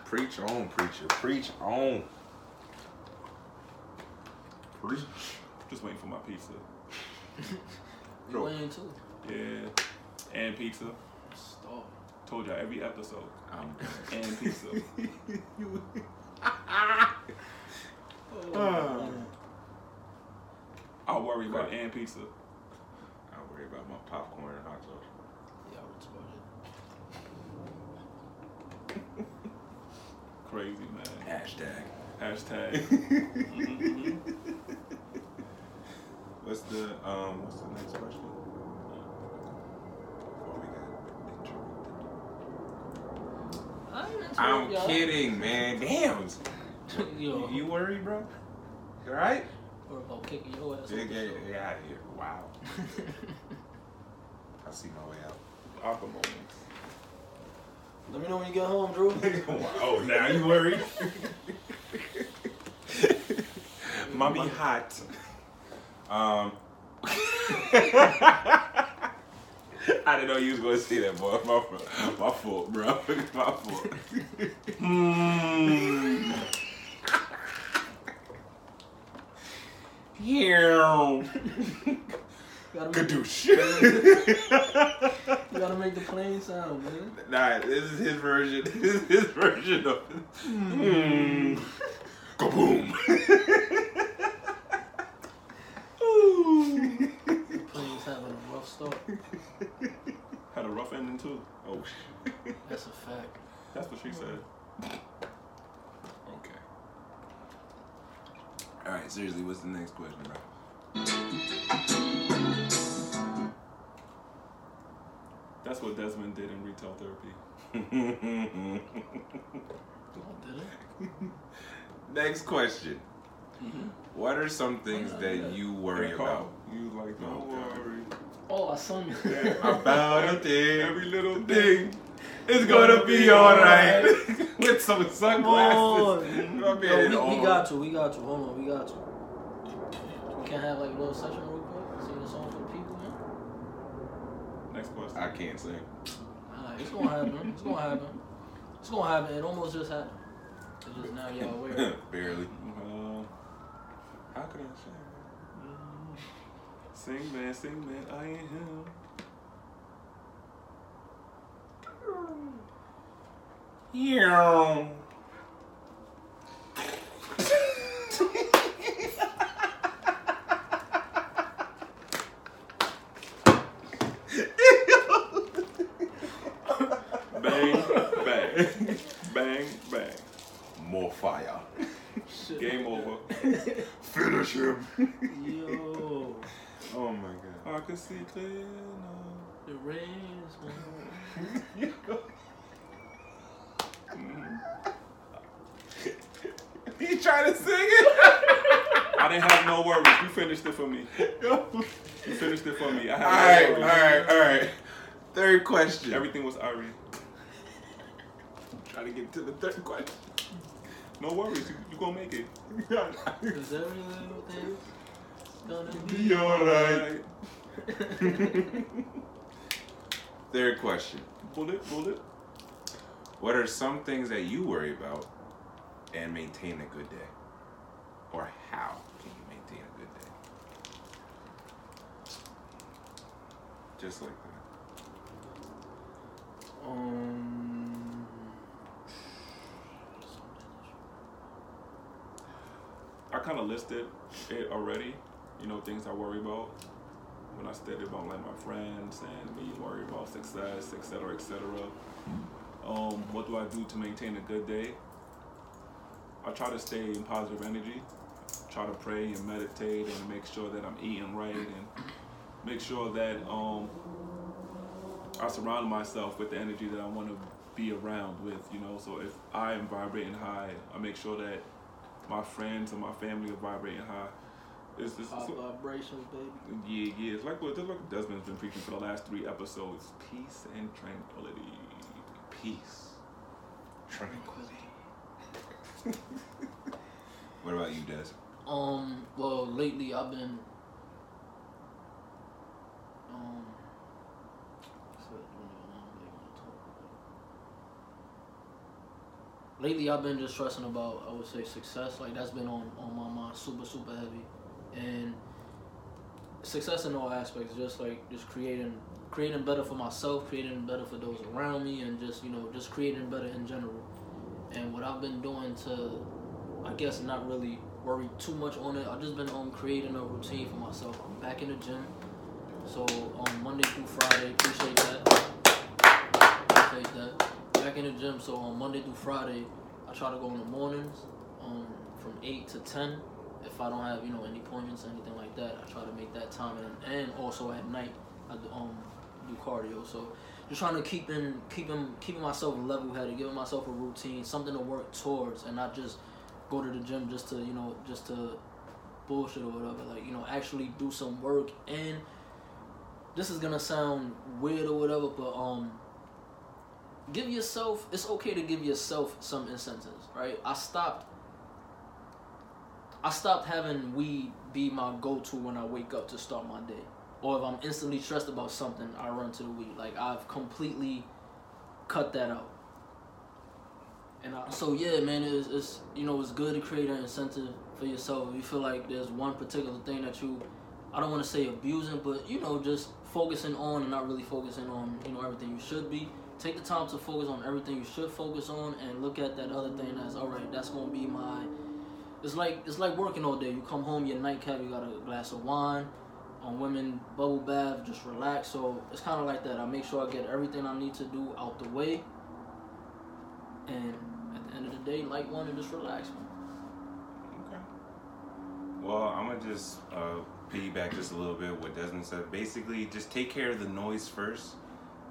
Preach on, preacher. Preach on. Preach. just waiting for my pizza. You Bro. ain't too. Yeah, and pizza. Stop. Told y'all every episode. I'm And pizza. Oh, uh. man. I'll worry about and pizza. I worry about my popcorn and hot sauce. Y'all retarded. Crazy man. Hashtag. Hashtag. Mhm. What's the um? What's the next question? Before we got interrupted. I ain't into I'm y'all. kidding, man. Damn. Yo, You, you worried, bro? You alright? Or about kicking your ass. Yeah, off the yeah, yeah, out of here. Wow. I see my way out. Aqua moments. Let me know when you get home, Drew. oh, now you worried? Mommy hot. Um. I didn't know you was gonna say that, boy. My, fault. my fault, bro. My fault. Hmm. Yeah. Gotta, make, Kadoosh. you gotta make the plane sound, man. Nah, this is his version. This is his version of mm. Kaboom. Ooh. The plane's having a rough start. Had a rough ending too. Oh shit. That's a fact. That's what she said. Okay. All right, seriously, what's the next question, bro? That's what Desmond did in retail therapy. Oh, did it? next question. Mm-hmm. What are some things that you worry In the car, about? You like, don't Okay. worry. Oh, I sung it. About a thing. Every little thing thing. It's gonna be alright. With some Oh, sunglasses. My man, we, we oh. got to, we got to. Hold on, we got to. We can't have like a little session real quick. Sing a song for the people, man. Next question. I can't sing. Alright, it's gonna happen. It's gonna happen. It's gonna happen. It almost just happened. It's just now y'all aware. Barely. Uh, How could I sing? sing man, sing man, I ain't him. Yeah. More fire. Shit. Game over. Finish him. Yo, Oh my god. I can see clear now. the rains, man. He trying to sing it. I didn't have no worries. You finished it for me. You finished it for me. I all had right, no all worries. right, all right. Third question. Everything was Ari. trying to get to the third question. No worries. You, you gonna make it. Cause every little thing's gonna be. Be alright. Third question. Bullet, bullet. What are some things that you worry about and maintain a good day? Or how can you maintain a good day? Just like that. Um. I kind of listed it already. You know, things I worry about when I study about like my friends and me worry about success, etc., etc. Um, what do I do to maintain a good day? I try to stay in positive energy. Try to pray and meditate and make sure that I'm eating right and make sure that um, I surround myself with the energy that I want to be around with. You know, so if I am vibrating high, I make sure that my friends and my family are vibrating high. It's, it's, High it's, vibrations, baby. yeah, yeah. It's like what just like Desmond's been preaching for the last three episodes: peace and tranquility. Peace. Tranquility. what about you, Des? Um, well, lately I've been. Um. what's that one that I really wanna talk about? Lately, I've been just stressing about, I would say, success. Like that's been on on my mind, super super heavy, and success in all aspects. Just like just creating creating better for myself, creating better for those around me, and just you know just creating better in general. And what I've been doing to, I guess, not really worry too much on it. I've just been um creating a routine for myself. I'm back in the gym, so on Monday through Friday. Appreciate that. Appreciate that. Back in the gym, so on Monday through Friday, I try to go in the mornings, um, from eight to ten. If I don't have you know any appointments or anything like that, I try to make that time, and, and also at night I do, um do cardio. So just trying to keep in keeping keeping myself level headed, giving myself a routine, something to work towards, and not just go to the gym just to you know just to bullshit or whatever. Like you know actually do some work. And this is gonna sound weird or whatever, but um. Give yourself. It's okay to give yourself some incentives, right? I stopped. I stopped having weed be my go-to when I wake up to start my day, or if I'm instantly stressed about something, I run to the weed. Like I've completely cut that out. And I, so yeah, man, it's, it's you know it's good to create an incentive for yourself. If you feel like there's one particular thing that you, I don't want to say abusing, but you know just focusing on and not really focusing on you know everything you should be. Take the time to focus on everything you should focus on, and look at that other thing as all right. That's gonna be my. It's like it's like working all day. You come home, your nightcap, you got a glass of wine. On women, bubble bath, just relax. So it's kind of like that. I make sure I get everything I need to do out the way, and at the end of the day, light one and just relax. Okay. Well, I'm gonna just uh, piggyback just a little bit what Desmond said. Basically, just take care of the noise first,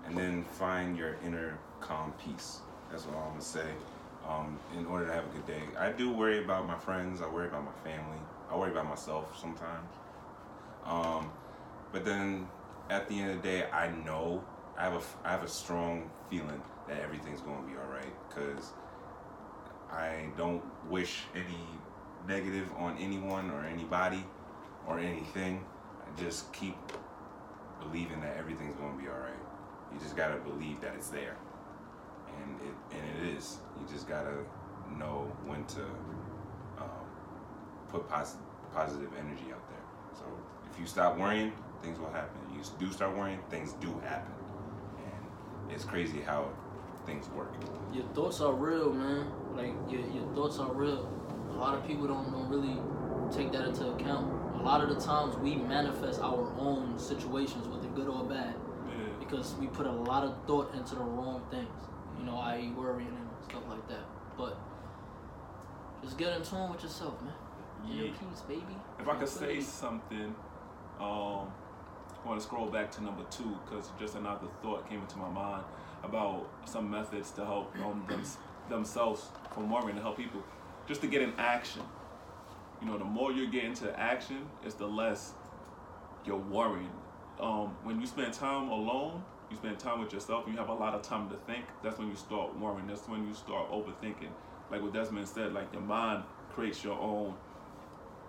and then find your inner calm peace. That's what I'm gonna say. Um, in order to have a good day, I do worry about my friends. I worry about my family. I worry about myself sometimes. Um, but then at the end of the day, I know I have a I have a strong feeling that everything's gonna be all right because I don't wish any negative on anyone or anybody or anything. I just keep believing that everything's gonna be all right. You just gotta believe that it's there, and it and it is. You just gotta know when to um, put positive positive energy out there. So if you stop worrying, things will happen. You do start worrying, things do happen, and it's crazy how things work. Your thoughts are real, man. Like your your thoughts are real. A lot of people don't, don't really take that into account. A lot of the times we manifest our own situations, whether good or bad. Because we put a lot of thought into the wrong things. You know, i.e., worrying and stuff like that. But just get in tune with yourself, man. Yeah. peace, baby. If I could say something, um, I want to scroll back to number two because just another thought came into my mind about some methods to help um, them, themselves from worrying to help people, just to get in action. You know, the more you get into action, it's the less you're worrying. Um, when you spend time alone, you spend time with yourself, and you have a lot of time to think. That's when you start worrying. That's when you start overthinking. Like what Desmond said, like your mind creates your own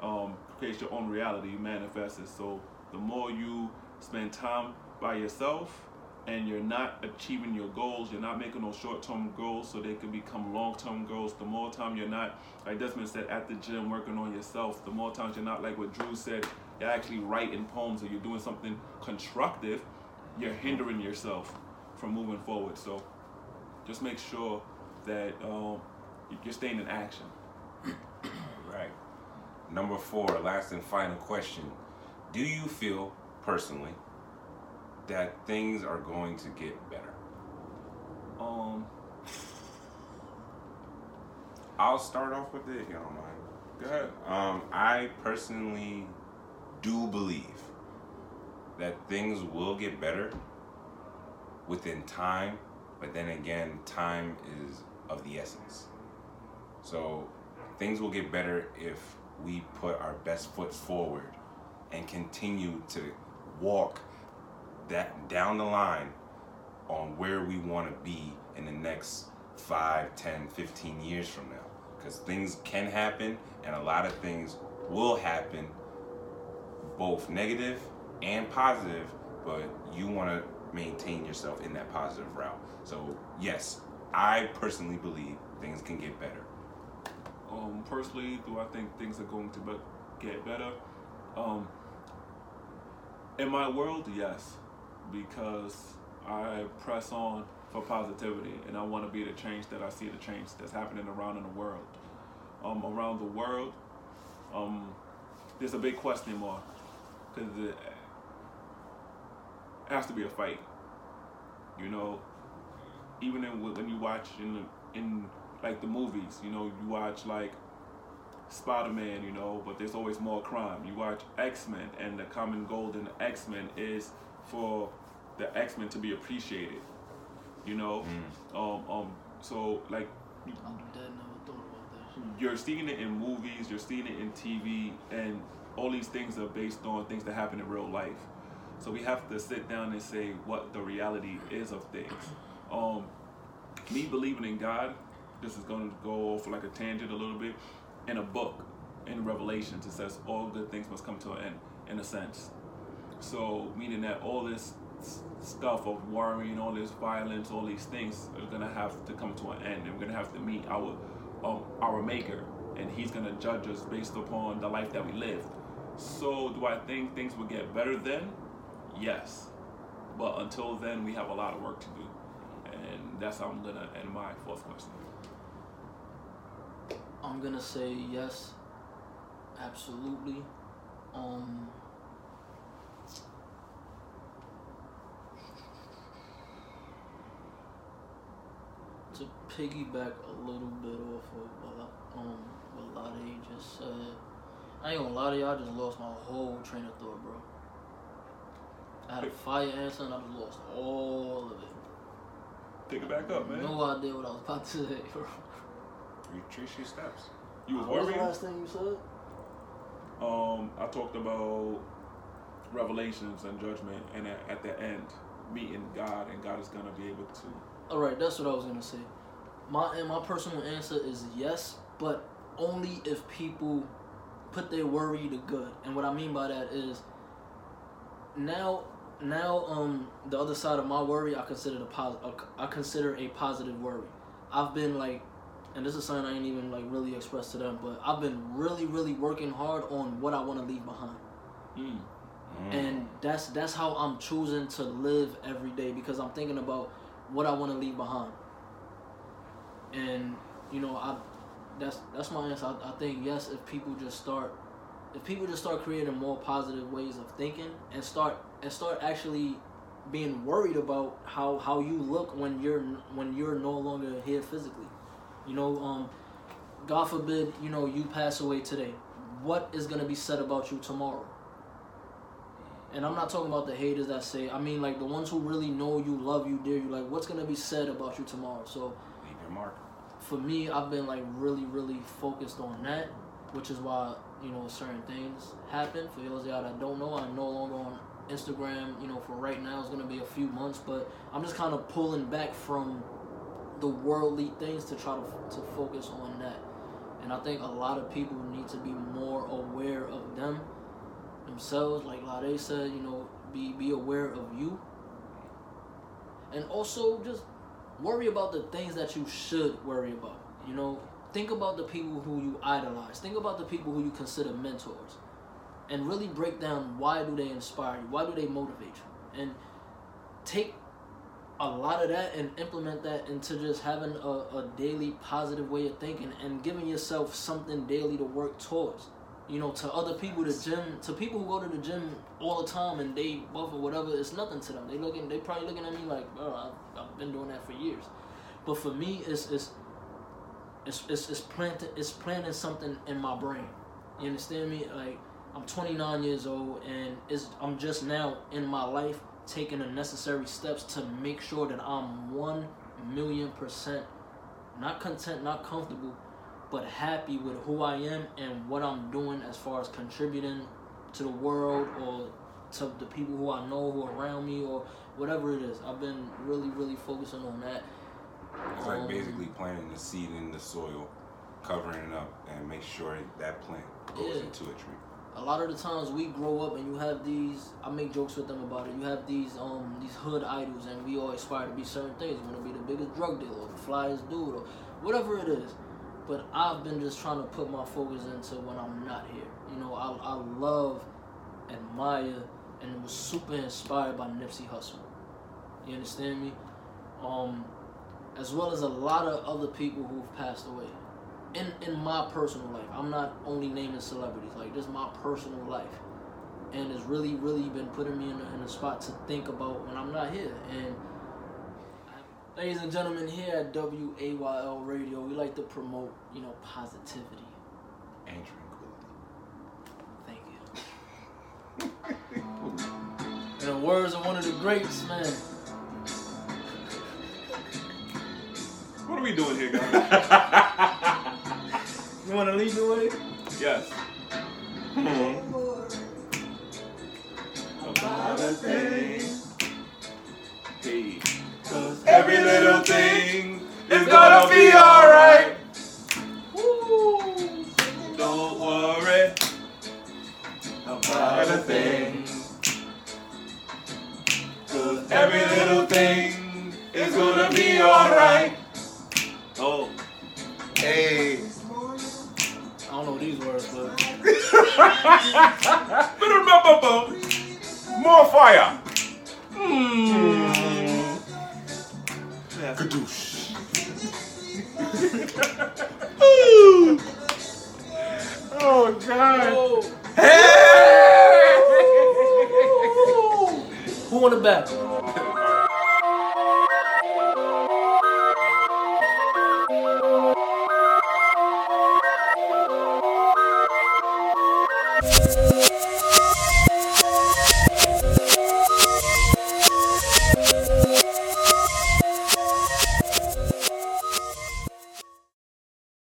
um, creates your own reality, you manifest it. So the more you spend time by yourself and you're not achieving your goals, you're not making those short term goals so they can become long term goals. The more time you're not, like Desmond said, at the gym working on yourself, the more times you're not like what Drew said, you're actually writing poems or you're doing something constructive, you're hindering yourself from moving forward. So just make sure that um, you're staying in action. Right. Number four, last and final question. Do you feel personally that things are going to get better? Um, I'll start off with it if you don't mind. go ahead. Um, I personally do believe that things will get better within time, but then again, time is of the essence. So things will get better if we put our best foot forward and continue to walk that down the line on where we want to be in the next 5, 10, 15 years from now. Because things can happen and a lot of things will happen, both negative and positive, but you want to maintain yourself in that positive route. So, yes, I personally believe things can get better. Um, personally, do I think things are going to be- get better? Um, in my world, yes, because I press on for positivity, and I want to be the change that I see the change that's happening around in the world. Um, around the world, um, there's a big question mark because it has to be a fight. You know, even in, when you watch in the, in like the movies, you know, you watch like Spider Man, you know, but there's always more crime. You watch X Men, and the common goal in X Men is for the X Men to be appreciated. You know, um, um, so like I'm dead. Never thought about that. you're seeing it in movies, you're seeing it in TV, and all these things are based on things that happen in real life. So we have to sit down and say what the reality is of things. Um, me believing in God, this is going to go off like a tangent a little bit. In a book, in Revelations, it says all good things must come to an end, in a sense. So meaning that all this stuff of worrying, all this violence, all these things are gonna have to come to an end, and we're gonna have to meet our um, our Maker, and He's gonna judge us based upon the life that we lived. So, do I think things will get better then? Yes, but until then, we have a lot of work to do, and that's how I'm gonna end my fourth question. I'm gonna say yes, absolutely. Um, to piggyback a little bit off of what um what just said, I ain't gonna lie to y'all, I just lost my whole train of thought, bro. I had a fire answer and I just lost all of it. Pick it back up, man. No idea what I was about to say, bro. Retrace your steps. You was What was the last thing you said? Um, I talked about revelations and judgment, and at, at the end, meeting God, and God is gonna be able to. All right, that's what I was gonna say. My and my personal answer is yes, but only if people put their worry to good. And what I mean by that is now now um the other side of my worry I consider the pos- I consider a positive worry. I've been like and this is something I ain't even like really expressed to them, but I've been really really working hard on what I want to leave behind Mm. and that's that's how I'm choosing to live every day because I'm thinking about what I want to leave behind. And you know, I that's that's my answer. I, I think yes, if people just start, if people just start creating more positive ways of thinking and start and start actually being worried about how how you look when you're when you're no longer here physically. You know, um, God forbid, you know, you pass away today. What is gonna be said about you tomorrow? And I'm not talking about the haters that say, I mean like the ones who really know you, love you, dear you, like what's gonna be said about you tomorrow. So Leave your mark. For me, I've been like really, really focused on that, which is why, you know, certain things happen. For those of y'all that don't know, I'm no longer on Instagram, you know, for right now it's gonna be a few months, but I'm just kind of pulling back from the worldly things to try to, to focus on that. And I think a lot of people need to be more aware of them themselves, like Lade said, you know, be be aware of you. And also just worry about the things that you should worry about. You know, think about the people who you idolize. Think about the people who you consider mentors. And really break down why do they inspire you? Why do they motivate you? And take a lot of that and implement that into just having a, a daily positive way of thinking and giving yourself something daily to work towards. You know, to other people, the gym, to people who go to the gym all the time and they buff or whatever, it's nothing to them. They looking, they probably looking at me like, bro, I've, been doing that for years. But for me, it's it's it's it's, it's planting it's planting something in my brain. You understand me? Like I'm 29 years old, and it's, I'm just now in my life taking the necessary steps to make sure that I'm one million percent not content, not comfortable, but happy with who I am and what I'm doing as far as contributing to the world or to the people who I know who are around me or whatever it is. I've been really, really focusing on that. It's like Um, basically planting the seed in the soil, covering it up, and make sure that plant goes Yeah. into a tree. a lot of the times we grow up and you have these I make jokes with them about it. You have these um these hood idols and we all aspire to be certain things. You wanna be the biggest drug dealer or the flyest dude or whatever it is. But I've been just trying to put my focus into when I'm not here. You know, I I love, admire, and it was super inspired by Nipsey Hussle. You understand me? Um, as well as a lot of other people who've passed away in in my personal life. I'm not only naming celebrities. Like this is my personal life, and it's really really been putting me in a, in a spot to think about when I'm not here. And ladies and gentlemen, here at WAYL Radio, we like to promote you know positivity. And tranquility. Thank you. In the words of one of the greats, man. What are we doing here, guys? You want to lead the way? yes. About a thing. Hey. Cause every little thing is gonna be alright. Don't worry about a thing. Cause every little thing is gonna be alright. Oh. Hey. I don't know these words, but More fire. Mmm. Kadoosh. Oh God. Who on the back?